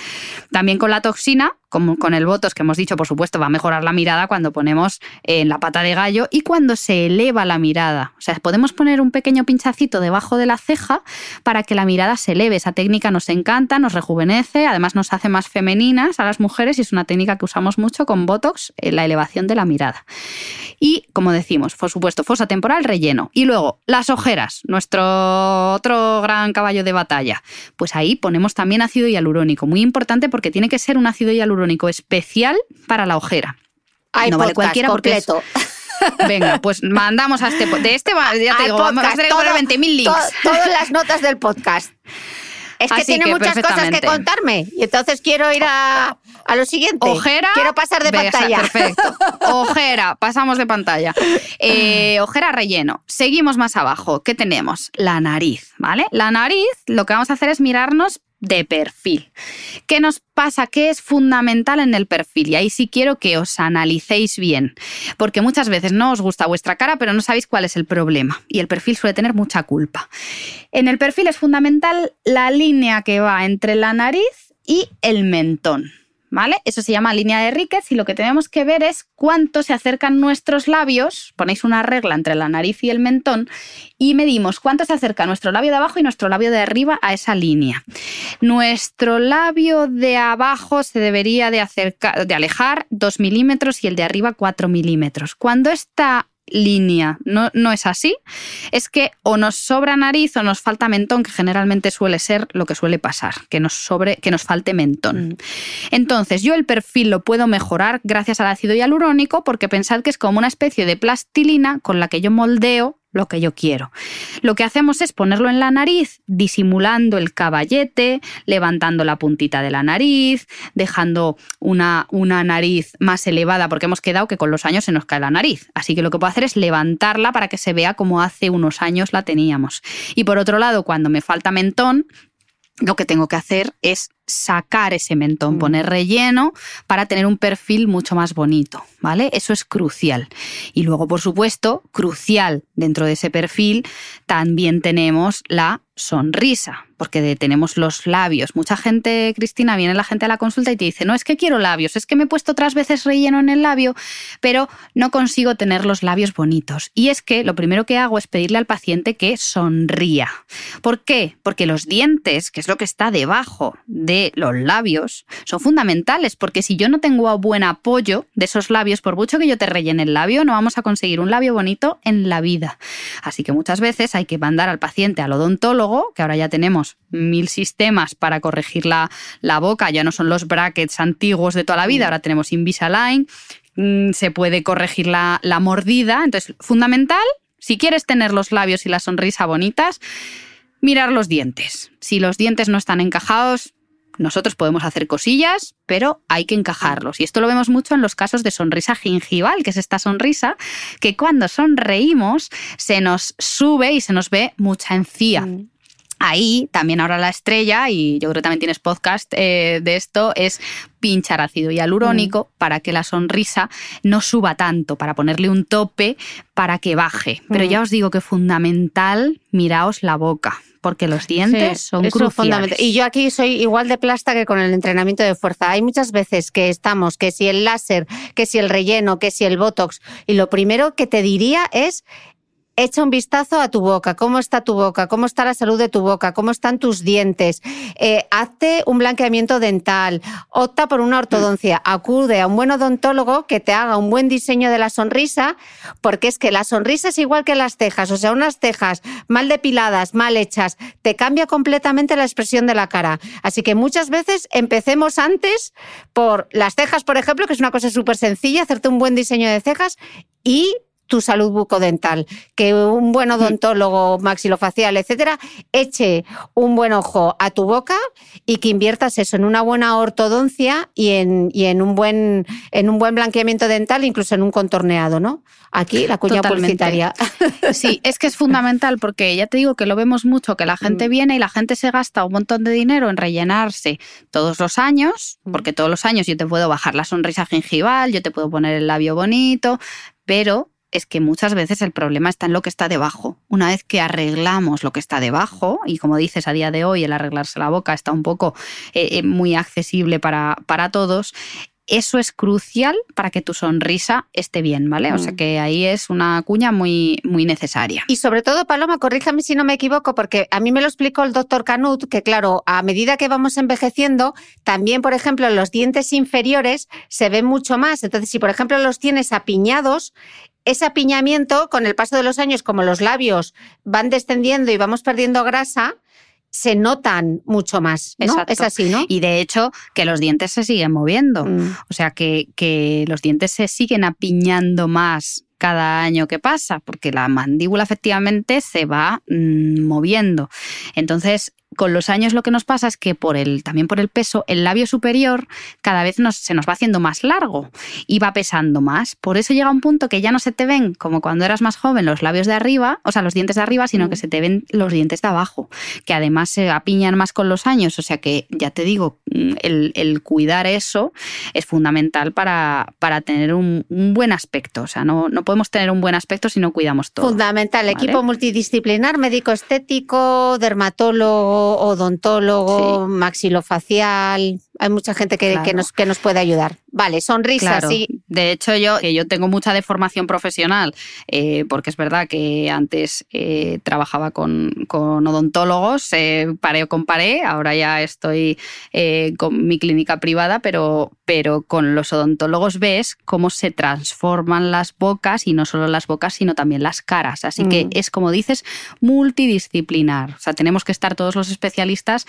También con la toxina, con el Botox que hemos dicho, por supuesto, va a mejorar la mirada cuando ponemos en la pata de gallo y cuando se eleva la mirada. O sea, podemos poner un pequeño pinchacito debajo de la ceja para que la mirada se eleve. Esa técnica nos encanta, nos rejuvenece, además nos hace más femeninas a las mujeres y es una técnica que usamos mucho con Botox en la elevación de la mirada. Y, como decimos, por supuesto, fosa temporal, relleno. Y luego, las ojeras, nuestro otro gran caballo de batalla. Pues ahí ponemos también ácido hialurónico, muy importante porque tiene que ser un ácido hialurónico especial para la ojera. no vale cualquiera completo. Venga, pues mandamos a este. De este, ya te digo, vamos a hacer 20.000 links. todas las notas del podcast. Es que tiene muchas cosas que contarme y entonces quiero ir a, a lo siguiente. Ojera. Quiero pasar de pantalla. Perfecto. Ojera, pasamos de pantalla. Eh, ojera relleno. Seguimos más abajo. ¿Qué tenemos? La nariz, ¿vale? La nariz, lo que vamos a hacer es mirarnos de perfil. ¿Qué nos pasa? ¿Qué es fundamental en el perfil? Y ahí sí quiero que os analicéis bien, porque muchas veces no os gusta vuestra cara, pero no sabéis cuál es el problema. Y el perfil suele tener mucha culpa. En el perfil es fundamental la línea que va entre la nariz y el mentón. Eso se llama línea de Ricketts y lo que tenemos que ver es cuánto se acercan nuestros labios, ponéis una regla entre la nariz y el mentón y medimos cuánto se acerca nuestro labio de abajo y nuestro labio de arriba a esa línea. Nuestro labio de abajo se debería de alejar 2 milímetros y el de arriba 4 milímetros. Cuando está línea. No, no, es así. Es que o nos sobra nariz o nos falta mentón, que generalmente suele ser lo que suele pasar, que nos sobre, que nos falte mentón. Mm. Entonces, yo el perfil lo puedo mejorar gracias al ácido hialurónico, porque pensad que es como una especie de plastilina con la que yo moldeo lo que yo quiero. Lo que hacemos es ponerlo en la nariz, disimulando el caballete, levantando la puntita de la nariz, dejando una, una, nariz más elevada, porque hemos quedado que con los años se nos cae la nariz. Así que lo que puedo hacer es levantarla para que se vea como hace unos años la teníamos. Y por otro lado, cuando me falta mentón, lo que tengo que hacer es sacar ese mentón, poner relleno para tener un perfil mucho más bonito, ¿vale? Eso es crucial. Y luego, por supuesto, crucial dentro de ese perfil, también tenemos la sonrisa, porque tenemos los labios. Mucha gente, Cristina, viene la gente a la consulta y te dice, no es que quiero labios, es que me he puesto otras veces relleno en el labio, pero no consigo tener los labios bonitos. Y es que lo primero que hago es pedirle al paciente que sonría. ¿Por qué? Porque los dientes, que es lo que está debajo de los labios son fundamentales, porque si yo no tengo buen apoyo de esos labios, por mucho que yo te rellene el labio, no vamos a conseguir un labio bonito en la vida. Así que muchas veces hay que mandar al paciente al odontólogo, que ahora ya tenemos mil sistemas para corregir la, la boca, ya no son los brackets antiguos de toda la vida, ahora tenemos Invisalign, mm, se puede corregir la, la mordida. Entonces, fundamental, si quieres tener los labios y la sonrisa bonitas, mirar los dientes. Si los dientes no están encajados, nosotros podemos hacer cosillas, pero hay que encajarlos. Y esto lo vemos mucho en los casos de sonrisa gingival, que es esta sonrisa que cuando sonreímos se nos sube y se nos ve mucha encía. Mm. Ahí también ahora la estrella, y yo creo que también tienes podcast eh, de esto, es pinchar ácido hialurónico mm. para que la sonrisa no suba tanto, para ponerle un tope para que baje. Pero mm. ya os digo que fundamental, miraos la boca porque los dientes son cruciales. Y yo aquí soy igual de plasta que con el entrenamiento de fuerza. Hay muchas veces que estamos, que si el láser, que si el relleno, que si el botox, y lo primero que te diría es echa un vistazo a tu boca, cómo está tu boca, cómo está la salud de tu boca, cómo están tus dientes, eh, hazte un blanqueamiento dental, opta por una ortodoncia, acude a un buen odontólogo que te haga un buen diseño de la sonrisa, porque es que la sonrisa es igual que las cejas, o sea, unas cejas mal depiladas, mal hechas, te cambia completamente la expresión de la cara. Así que muchas veces empecemos antes por las cejas, por ejemplo, que es una cosa súper sencilla, hacerte un buen diseño de cejas y tu salud bucodental, que un buen odontólogo maxilofacial, etcétera, eche un buen ojo a tu boca y que inviertas eso en una buena ortodoncia y en, y en un buen en un buen blanqueamiento dental, incluso en un contorneado, ¿no? Aquí la cuña publicitaria. Sí, es que es fundamental porque ya te digo que lo vemos mucho, que la gente mm. viene y la gente se gasta un montón de dinero en rellenarse todos los años, mm. porque todos los años yo te puedo bajar la sonrisa gingival, yo te puedo poner el labio bonito, pero es que muchas veces el problema está en lo que está debajo. Una vez que arreglamos lo que está debajo, y como dices, a día de hoy el arreglarse la boca está un poco eh, eh, muy accesible para, para todos, eso es crucial para que tu sonrisa esté bien, ¿vale? O sea mm. que ahí es una cuña muy, muy necesaria. Y sobre todo, Paloma, corríjame si no me equivoco, porque a mí me lo explicó el doctor Canut, que claro, a medida que vamos envejeciendo, también, por ejemplo, los dientes inferiores se ven mucho más. Entonces, si por ejemplo los tienes apiñados, ese apiñamiento, con el paso de los años, como los labios van descendiendo y vamos perdiendo grasa, se notan mucho más. ¿no? Es así, ¿no? Y de hecho, que los dientes se siguen moviendo. Mm. O sea, que, que los dientes se siguen apiñando más cada año que pasa, porque la mandíbula efectivamente se va mm, moviendo. Entonces, con los años lo que nos pasa es que por el, también por el peso, el labio superior cada vez se nos va haciendo más largo y va pesando más. Por eso llega un punto que ya no se te ven como cuando eras más joven los labios de arriba, o sea, los dientes de arriba, sino que se te ven los dientes de abajo, que además se apiñan más con los años. O sea que, ya te digo, mm, el, cuidar eso es fundamental para, para tener un, buen aspecto. O sea, no, no podemos tener un buen aspecto si no cuidamos todo. Fundamental. Equipo multidisciplinar, médico estético, dermatólogo odontólogo, maxilofacial. Hay mucha gente que, nos, que nos puede ayudar. Vale, sonrisa, sí. De hecho, yo, que yo tengo mucha deformación profesional, eh, porque es verdad que antes eh, trabajaba con, odontólogos, eh, paré o comparé, ahora ya estoy con mi clínica privada, pero, pero con los odontólogos ves cómo se transforman las bocas y no solo las bocas, sino también las caras. Así que mm. es, como dices, multidisciplinar. O sea, tenemos que estar todos los especialistas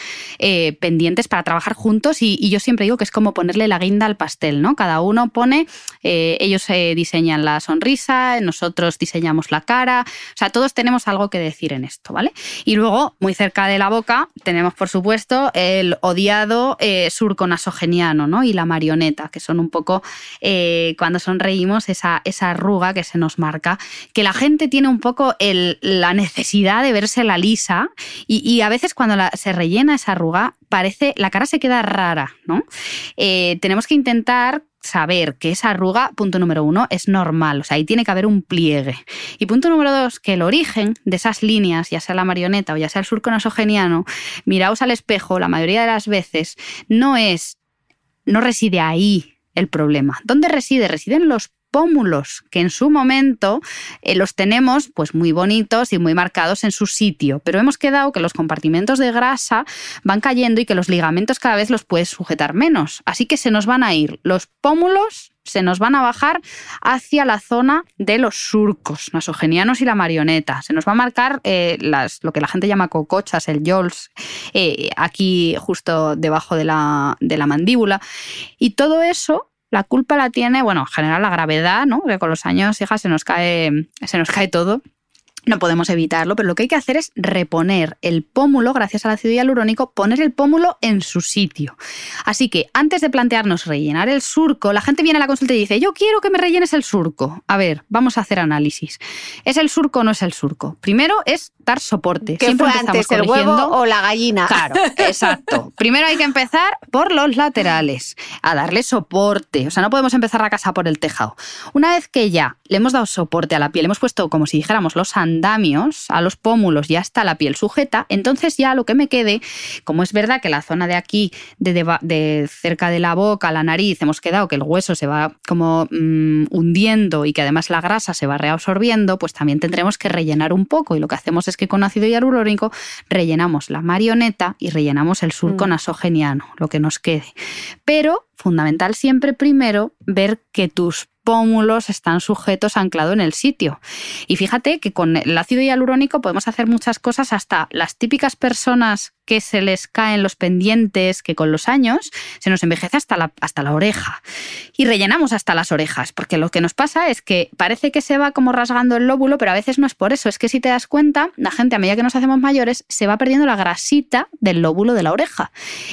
pendientes para trabajar juntos y, y yo siempre digo que es como ponerle la guinda al pastel. ¿no? Cada uno pone, eh, ellos diseñan la sonrisa, nosotros diseñamos la cara, o sea, todos tenemos algo que decir en esto, ¿vale? Y luego, muy cerca de la boca, tenemos, por supuesto, el odiado eh, surco nasogeniano, ¿no? Y la marioneta, que son un poco, eh, cuando sonreímos, esa, esa arruga que se nos marca, que la gente tiene un poco la necesidad de verse la lisa y, a veces cuando se rellena esa arruga, parece, la cara se queda rara, ¿no? tenemos que intentar saber que esa arruga, punto número uno, es normal, o sea, ahí tiene que haber un pliegue. Y punto número dos, que el origen de esas líneas, ya sea la marioneta o ya sea el surco nasogeniano, miraos al espejo la mayoría de las veces, no es, no reside ahí el problema. ¿Dónde reside? Residen los pómulos, que en su momento eh, los tenemos pues muy bonitos y muy marcados en su sitio, pero hemos quedado que los compartimentos de grasa van cayendo y que los ligamentos cada vez los puedes sujetar menos. Así que se nos van a ir los pómulos se nos van a bajar hacia la zona de los surcos nasogenianos y la marioneta. Se nos va a marcar eh, las, lo que la gente llama cocochas, el yols, eh, aquí justo debajo de la, de la mandíbula. Y todo eso la culpa la tiene, bueno, en general la gravedad, ¿no? Que con los años, hija, se nos cae, se nos cae todo. No podemos evitarlo, pero lo que hay que hacer es reponer el pómulo, gracias al ácido hialurónico, poner el pómulo en su sitio. Así que antes de plantearnos rellenar el surco, la gente viene a la consulta y dice, yo quiero que me rellenes el surco. A ver, vamos a hacer análisis. ¿Es el surco o no es el surco? Primero es dar soporte. ¿Qué fue antes, el huevo o la gallina? Claro, exacto. Primero hay que empezar por los laterales, a darle soporte. O sea, no podemos empezar la casa por el tejado. Una vez que ya le hemos dado soporte a la piel, hemos puesto como si dijéramos los andamios a los pómulos, ya está la piel sujeta, entonces ya lo que me quede, como es verdad que la zona de aquí, de, cerca de la boca, la nariz, hemos quedado que el hueso se va como mm, hundiendo y que además la grasa se va reabsorbiendo, pues también tendremos que rellenar un poco y lo que hacemos es que con ácido hialurónico rellenamos la marioneta y rellenamos el surco mm. nasogeniano, lo que nos quede. Pero fundamental siempre primero ver que tus pómulos están sujetos anclado en el sitio. Y fíjate que con el ácido hialurónico podemos hacer muchas cosas, hasta las típicas personas que se les caen los pendientes, que con los años se nos envejece hasta la, hasta la oreja. Y rellenamos hasta las orejas, porque lo que nos pasa es que parece que se va como rasgando el lóbulo, pero a veces no es por eso. Es que si te das cuenta, la gente a medida que nos hacemos mayores se va perdiendo la grasita del lóbulo de la oreja.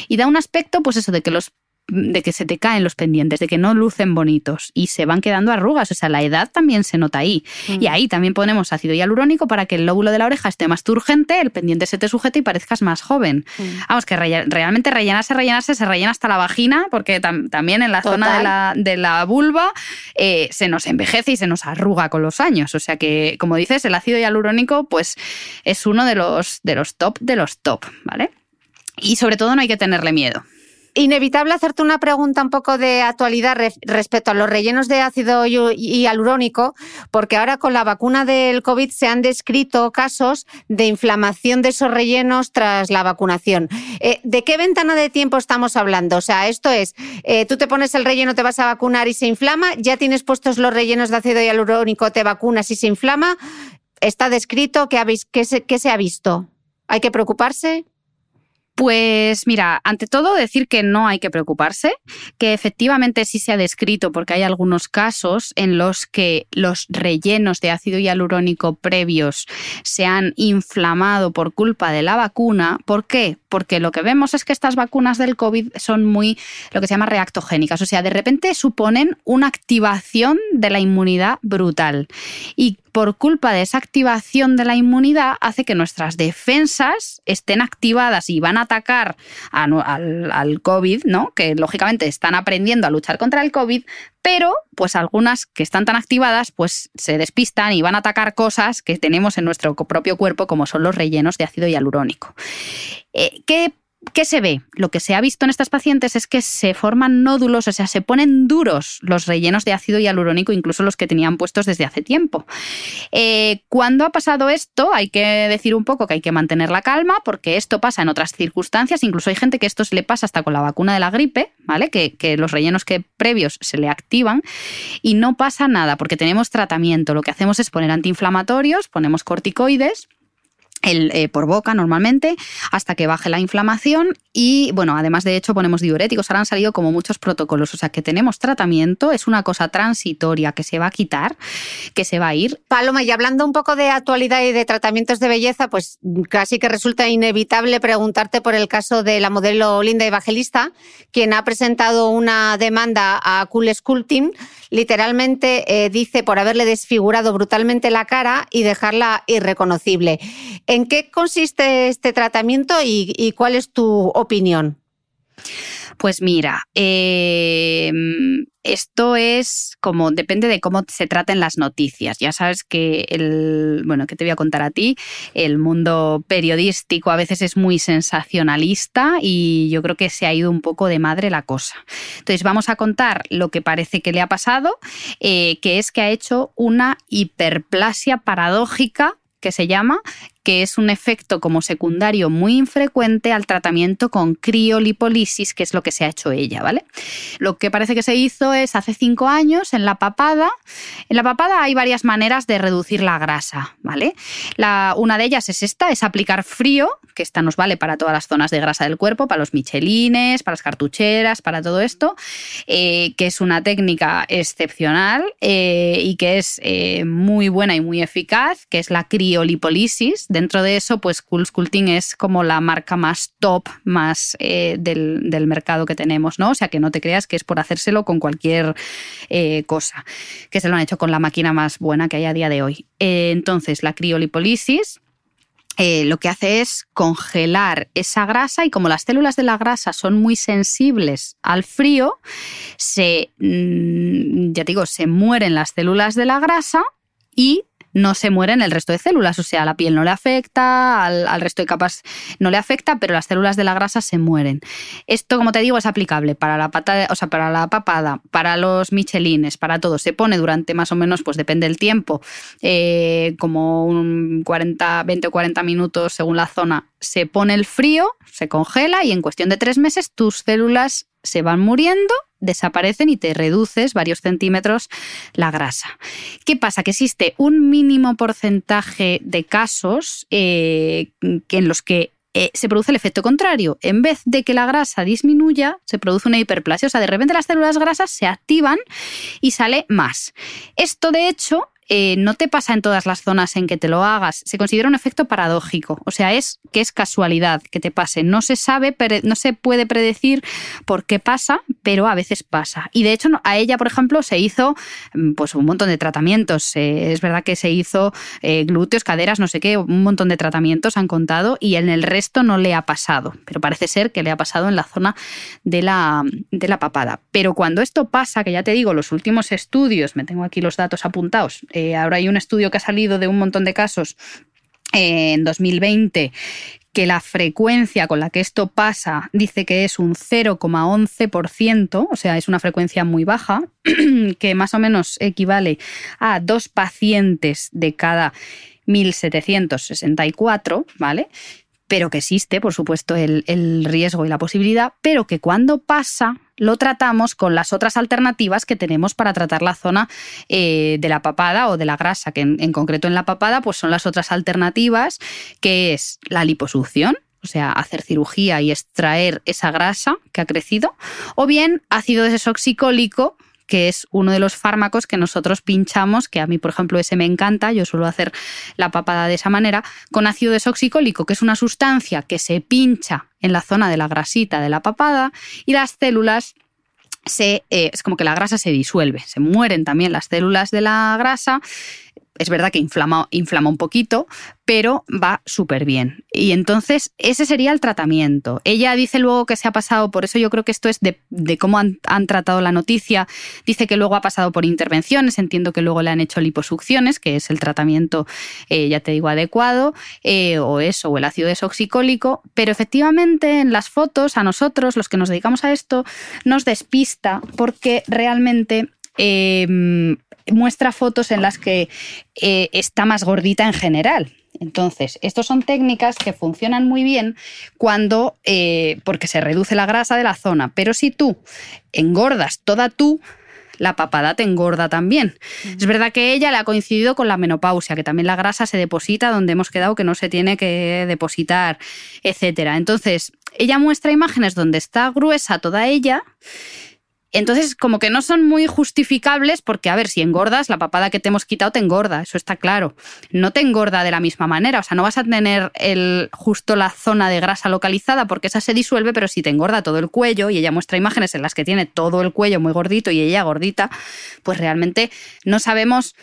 Y da un aspecto, pues eso, de que los de que se te caen los pendientes, de que no lucen bonitos y se van quedando arrugas. O sea, la edad también se nota ahí. Y ahí también ponemos ácido hialurónico para que el lóbulo de la oreja esté más turgente, el pendiente se te sujete y parezcas más joven. Vamos, que realmente rellenarse, rellenarse, se rellena hasta la vagina, porque también en la zona de la, vulva eh, se nos envejece y se nos arruga con los años. O sea que, como dices, el ácido hialurónico pues, es uno de los, de los top de los top, ¿vale? Y sobre todo no hay que tenerle miedo inevitable hacerte una pregunta un poco de actualidad respecto a los rellenos de ácido hialurónico, porque ahora con la vacuna del COVID se han descrito casos de inflamación de esos rellenos tras la vacunación. Eh, ¿De qué ventana de tiempo estamos hablando? O sea, esto es, eh, tú te pones el relleno, te vas a vacunar y se inflama, ya tienes puestos los rellenos de ácido hialurónico, te vacunas y se inflama. ¿Está descrito? ¿Qué, qué se ha visto? ¿Hay que preocuparse? Pues mira, ante todo decir que no hay que preocuparse, que efectivamente sí se ha descrito porque hay algunos casos en los que los rellenos de ácido hialurónico previos se han inflamado por culpa de la vacuna. ¿Por qué? Porque lo que vemos es que estas vacunas del COVID son muy lo que se llama reactogénicas, o sea, de repente suponen una activación de la inmunidad brutal. Y por culpa de esa activación de la inmunidad hace que nuestras defensas estén activadas y van a atacar al, COVID, ¿no? Que lógicamente están aprendiendo a luchar contra el COVID, pero pues algunas que están tan activadas pues se despistan y van a atacar cosas que tenemos en nuestro propio cuerpo como son los rellenos de ácido hialurónico. Eh, ¿Qué ¿Qué se ve? Lo que se ha visto en estas pacientes es que se forman nódulos, o sea, se ponen duros los rellenos de ácido hialurónico, incluso los que tenían puestos desde hace tiempo. Eh, cuando ha pasado esto, hay que decir un poco que hay que mantener la calma, porque esto pasa en otras circunstancias, incluso hay gente que esto se le pasa hasta con la vacuna de la gripe, ¿vale? Que, que los rellenos que previos se le activan y no pasa nada, porque tenemos tratamiento. Lo que hacemos es poner antiinflamatorios, ponemos corticoides el, eh, por boca normalmente hasta que baje la inflamación y bueno, además de hecho ponemos diuréticos, ahora han salido como muchos protocolos, o sea que tenemos tratamiento, es una cosa transitoria que se va a quitar, que se va a ir. Paloma, y hablando un poco de actualidad y de tratamientos de belleza, pues casi que resulta inevitable preguntarte por el caso de la modelo Linda Evangelista, quien ha presentado una demanda a Cool Sculpting, literalmente eh, dice por haberle desfigurado brutalmente la cara y dejarla irreconocible. ¿En qué consiste este tratamiento y, cuál es tu opinión? Pues mira, em, esto es como depende de cómo se traten las noticias. Ya sabes que el, bueno, que te voy a contar a ti, el mundo periodístico a veces es muy sensacionalista y yo creo que se ha ido un poco de madre la cosa. Entonces vamos a contar lo que parece que le ha pasado, eh, que es que ha hecho una hiperplasia paradójica que se llama, que es un efecto como secundario muy infrecuente al tratamiento con criolipolisis, que es lo que se ha hecho ella, ¿vale? Lo que parece que se hizo es hace cinco años en la papada. En la papada hay varias maneras de reducir la grasa, ¿vale? La, una de ellas es esta, es aplicar frío, que esta nos vale para todas las zonas de grasa del cuerpo, para los michelines, para las cartucheras, para todo esto, eh, que es una técnica excepcional eh, y que es eh, muy buena y muy eficaz, que es la criolipolisis dentro de eso, pues Cool Sculpting es como la marca más top, más eh, del, mercado que tenemos, ¿no? O sea, que no te creas que es por hacérselo con cualquier eh, cosa, que se lo han hecho con la máquina más buena que hay a día de hoy. Eh, entonces, la criolipolisis lo que hace es congelar esa grasa y como las células de la grasa son muy sensibles al frío, se, mm, ya digo, se mueren las células de la grasa y no se mueren el resto de células. O sea, la piel no le afecta, al, resto de capas no le afecta, pero las células de la grasa se mueren. Esto, como te digo, es aplicable para la pata, o sea, para la papada, para los michelines, para todo. Se pone durante más o menos, pues depende del tiempo, eh, como un 40, 20 o 40 minutos según la zona. Se pone el frío, se congela y en cuestión de tres meses tus células se van muriendo, desaparecen y te reduces varios centímetros la grasa. ¿Qué pasa? Que existe un mínimo porcentaje de casos eh, en los que eh, se produce el efecto contrario. En vez de que la grasa disminuya, se produce una hiperplasia. O sea, de repente las células grasas se activan y sale más. Esto, de hecho, eh, no te pasa en todas las zonas en que te lo hagas. Se considera un efecto paradójico, o sea, es que es casualidad que te pase. No se sabe, no se puede predecir por qué pasa, pero a veces pasa. Y de hecho, a ella, por ejemplo, se hizo mm, pues un montón de tratamientos. Eh, es verdad que se hizo eh, glúteos, caderas, no sé qué, un montón de tratamientos han contado y en el resto no le ha pasado. Pero parece ser que le ha pasado en la zona de la, de la papada. Pero cuando esto pasa, que ya te digo, los últimos estudios, me tengo aquí los datos apuntados, ahora hay un estudio que ha salido de un montón de casos eh, en 2020 que la frecuencia con la que esto pasa dice que es un 0,11%, o sea, es una frecuencia muy baja, que más o menos equivale a dos pacientes de cada 1764, ¿vale? Pero que existe, por supuesto, el riesgo y la posibilidad, pero que cuando pasa lo tratamos con las otras alternativas que tenemos para tratar la zona eh, de la papada o de la grasa, que en, concreto en la papada pues son las otras alternativas, que es la liposucción, o sea, hacer cirugía y extraer esa grasa que ha crecido, o bien ácido desoxicólico, que es uno de los fármacos que nosotros pinchamos, que a mí, por ejemplo, ese me encanta, yo suelo hacer la papada de esa manera, con ácido desoxicólico, que es una sustancia que se pincha en la zona de la grasita de la papada y las células se, eh, es como que la grasa se disuelve, se mueren también las células de la grasa es verdad que inflama, inflama un poquito, pero va súper bien. Y entonces ese sería el tratamiento. Ella dice luego que se ha pasado, por eso yo creo que esto es de, cómo han, tratado la noticia, dice que luego ha pasado por intervenciones, entiendo que luego le han hecho liposucciones, que es el tratamiento, eh, ya te digo, adecuado, eh, o eso, o el ácido desoxicólico, pero efectivamente en las fotos a nosotros, los que nos dedicamos a esto, nos despista porque realmente eh, muestra fotos en las que eh, está más gordita en general. Entonces, estas son técnicas que funcionan muy bien cuando, eh, porque se reduce la grasa de la zona, pero si tú engordas toda tú, la papada te engorda también. Es verdad que ella le ha coincidido con la menopausia, que también la grasa se deposita donde hemos quedado que no se tiene que depositar, etc. Entonces, ella muestra imágenes donde está gruesa toda ella entonces, como que no son muy justificables porque, a ver, si engordas, la papada que te hemos quitado te engorda, eso está claro. No te engorda de la misma manera, o sea, no vas a tener el, justo la zona de grasa localizada porque esa se disuelve, pero si te engorda todo el cuello y ella muestra imágenes en las que tiene todo el cuello muy gordito y ella gordita, pues realmente no sabemos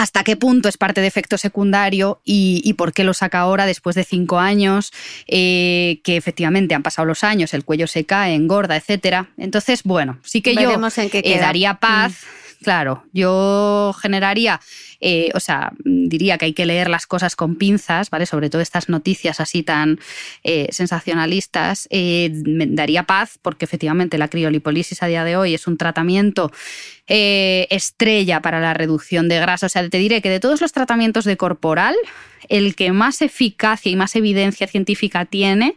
hasta qué punto es parte de efecto secundario y, por qué lo saca ahora después de cinco años, eh, que efectivamente han pasado los años, el cuello se cae, engorda, etcétera. Entonces, bueno, sí que yo eh, daría paz. Mm. Claro, yo generaría eh, o sea, diría que hay que leer las cosas con pinzas, ¿vale? Sobre todo estas noticias así tan eh, sensacionalistas, eh, me daría paz porque efectivamente la criolipolisis a día de hoy es un tratamiento estrella para la reducción de grasa. O sea, te diré que de todos los tratamientos de corporal, el que más eficacia y más evidencia científica tiene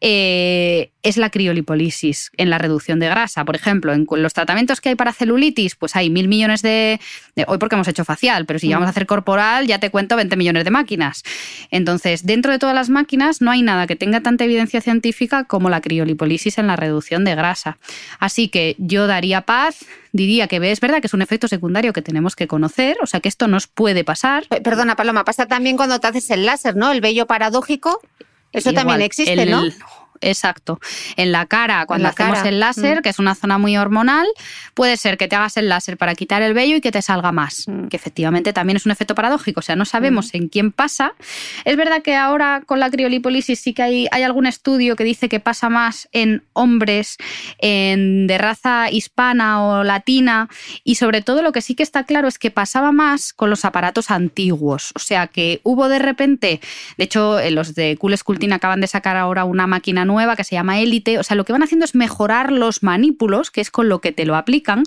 eh, es la criolipolisis en la reducción de grasa. Por ejemplo, en los tratamientos que hay para celulitis, pues hay mil millones de, hoy porque hemos hecho facial, pero si vamos a hacer corporal, ya te cuento 20 millones de máquinas. Entonces, dentro de todas las máquinas no hay nada que tenga tanta evidencia científica como la criolipolisis en la reducción de grasa. Así que yo daría paz, diría que es verdad que es un efecto secundario que tenemos que conocer, o sea que esto nos puede pasar. Perdona, Paloma, pasa también cuando te haces el láser, ¿no? El vello paradójico. Eso también existe, ¿no? Exacto. En la cara, cuando hacemos el láser, mm. que es una zona muy hormonal, puede ser que te hagas el láser para quitar el vello y que te salga más, mm. que efectivamente también es un efecto paradójico, o sea, no sabemos mm. en quién pasa. Es verdad que ahora con la criolipolisis sí que hay, hay algún estudio que dice que pasa más en hombres en, de raza hispana o latina y sobre todo lo que sí que está claro es que pasaba más con los aparatos antiguos, o sea, que hubo de repente, de hecho, los de Cool Sculpting acaban de sacar ahora una máquina nueva que se llama Élite. O sea, lo que van haciendo es mejorar los manípulos, que es con lo que te lo aplican.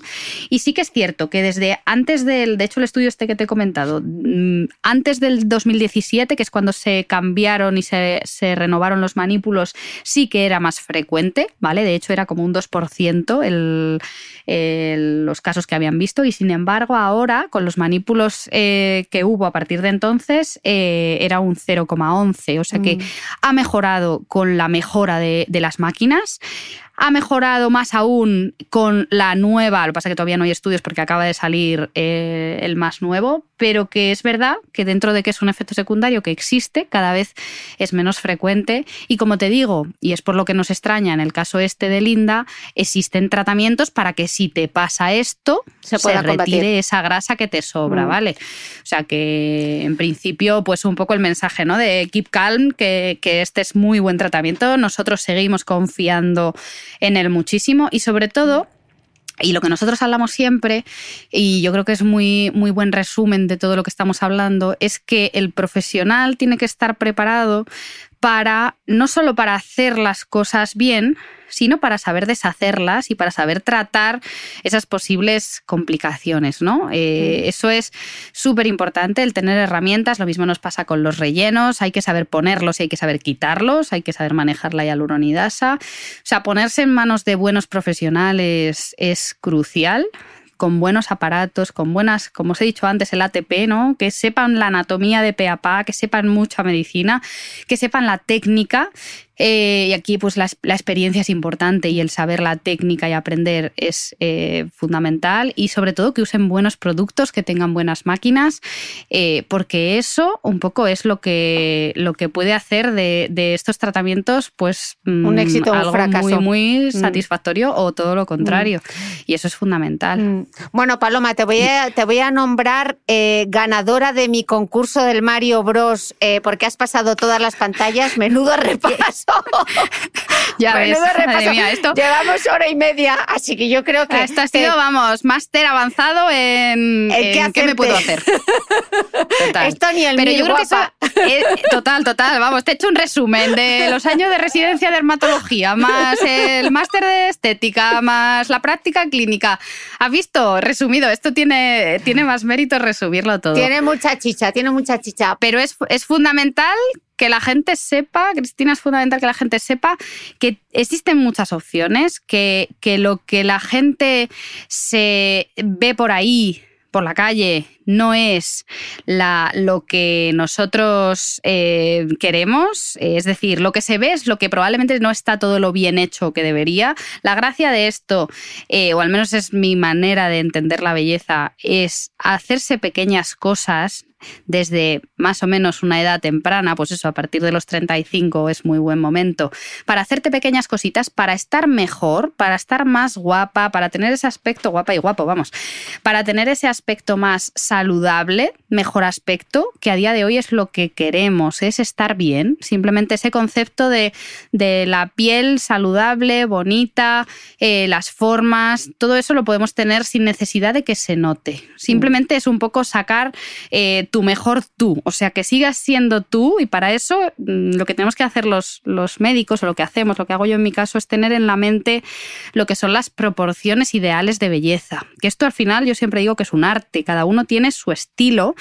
Y sí que es cierto que desde antes del, de hecho el estudio este que te he comentado, mm, antes del 2017, que es cuando se cambiaron y se, renovaron los manípulos, sí que era más frecuente, ¿vale? De hecho era como un 2% el, los casos que habían visto y sin embargo ahora con los manípulos eh, que hubo a partir de entonces eh, era un 0,11, o sea que mm. ha mejorado con la mejora de, de las máquinas ha mejorado más aún con la nueva, lo que pasa es que todavía no hay estudios porque acaba de salir eh, el más nuevo, pero que es verdad que dentro de que es un efecto secundario que existe, cada vez es menos frecuente. Y como te digo, y es por lo que nos extraña en el caso este de Linda, existen tratamientos para que si te pasa esto, se, pueda retire esa grasa que te sobra, mm. ¿vale? O sea que en principio, pues un poco el mensaje ¿no? de keep calm, que, que este es muy buen tratamiento. Nosotros seguimos confiando en él muchísimo y sobre todo... Y lo que nosotros hablamos siempre, y yo creo que es muy, muy buen resumen de todo lo que estamos hablando, es que el profesional tiene que estar preparado para, no solo para hacer las cosas bien, sino para saber deshacerlas y para saber tratar esas posibles complicaciones, ¿no? Eh, eso es súper importante, el tener herramientas. Lo mismo nos pasa con los rellenos, hay que saber ponerlos y hay que saber quitarlos, hay que saber manejar la hialuronidasa. O sea, ponerse en manos de buenos profesionales es crucial con buenos aparatos, con buenas, como os he dicho antes, el ATP, ¿no? Que sepan la anatomía de pe que sepan mucha medicina, que sepan la técnica eh, y aquí pues la, experiencia es importante y el saber la técnica y aprender es eh, fundamental y sobre todo que usen buenos productos, que tengan buenas máquinas, eh, porque eso un poco es lo que, lo que puede hacer de, estos tratamientos pues mm, un éxito o un fracaso. muy, muy mm. satisfactorio o todo lo contrario. Mm. Y eso es fundamental. Bueno, Paloma, te voy a, te voy a nombrar ganadora de mi concurso del Mario Bros. porque has pasado todas las pantallas. Menudo repaso. ya ves, esto... Llevamos hora y media, así que yo creo que... Esto ha sido, vamos, máster avanzado en, ¿En, qué, me puedo hacer. Total. Esto ni el Pero yo creo que eso, eh, total, total, vamos, te he hecho un resumen de los años de residencia de dermatología, más el máster de estética, más la práctica clínica. ¿Has visto? Resumido, esto tiene, tiene más mérito resumirlo todo. Tiene mucha chicha, tiene mucha chicha. Pero es, es fundamental que la gente sepa, Cristina, es fundamental que la gente sepa que existen muchas opciones, que, que lo que la gente se ve por ahí por la calle no es la, lo que nosotros eh, queremos, es decir, lo que se ve es lo que probablemente no está todo lo bien hecho que debería. La gracia de esto, eh, o al menos es mi manera de entender la belleza, es hacerse pequeñas cosas desde más o menos una edad temprana, pues eso, a partir de los 35 es muy buen momento, para hacerte pequeñas cositas, para estar mejor, para estar más guapa, para tener ese aspecto guapa y guapo, vamos, para tener ese aspecto más saludable, mejor aspecto, que a día de hoy es lo que queremos, es estar bien, simplemente ese concepto de, la piel saludable, bonita, eh, las formas, todo eso lo podemos tener sin necesidad de que se note, simplemente es un poco sacar... Eh, tu mejor tú, o sea, que sigas siendo tú y para eso mm, lo que tenemos que hacer los, los médicos o lo que hacemos, lo que hago yo en mi caso es tener en la mente lo que son las proporciones ideales de belleza, que esto al final yo siempre digo que es un arte, cada uno tiene su estilo,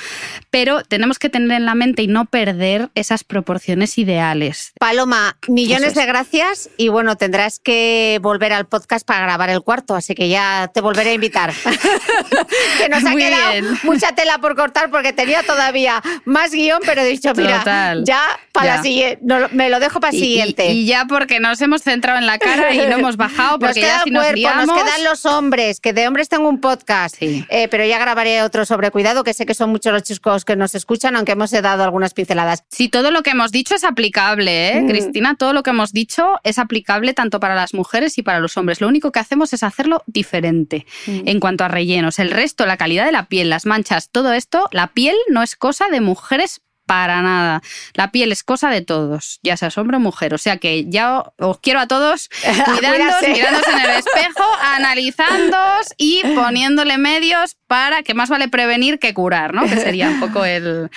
pero tenemos que tener en la mente y no perder esas proporciones ideales. Paloma, millones de gracias y bueno, tendrás que volver al podcast para grabar el cuarto, así que ya te volveré a invitar. que nos ha quedado mucha tela por cortar porque tenía todavía más guion, pero he dicho, mira, ya para la siguiente, me lo dejo para el siguiente. Y, ya porque nos hemos centrado en la cara y no hemos bajado, porque nos queda ya nos, cuerpo, nos quedan los hombres, que de hombres tengo un podcast, eh, pero ya grabaré otro sobre cuidado, que sé que son muchos los chicos que nos escuchan, aunque hemos dado algunas pinceladas. Sí, todo lo que hemos dicho es aplicable, ¿eh? Mm. Cristina, todo lo que hemos dicho es aplicable tanto para las mujeres y para los hombres. Lo único que hacemos es hacerlo diferente mm. en cuanto a rellenos. El resto, la calidad de la piel, las manchas, todo esto, la piel no es cosa de mujeres para nada. La piel es cosa de todos, ya seas hombre o mujer. O sea que ya os quiero a todos cuidándoos, mirándose en el espejo, analizándoos y poniéndole medios para que más vale prevenir que curar, ¿no? Que sería un poco el,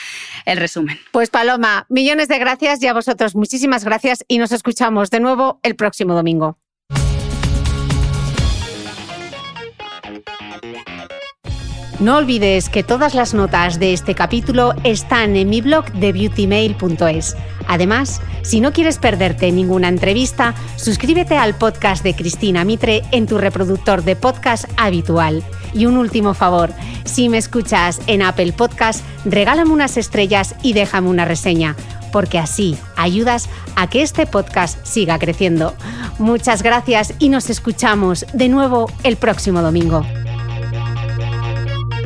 el resumen. Pues Paloma, millones de gracias y a vosotros muchísimas gracias y nos escuchamos de nuevo el próximo domingo. No olvides que todas las notas de este capítulo están en mi blog de beautymail.es. Además, si no quieres perderte ninguna entrevista, suscríbete al podcast de Cristina Mitre en tu reproductor de podcast habitual. Y un último favor, si me escuchas en Apple Podcast, regálame unas estrellas y déjame una reseña, porque así ayudas a que este podcast siga creciendo. Muchas gracias y nos escuchamos de nuevo el próximo domingo.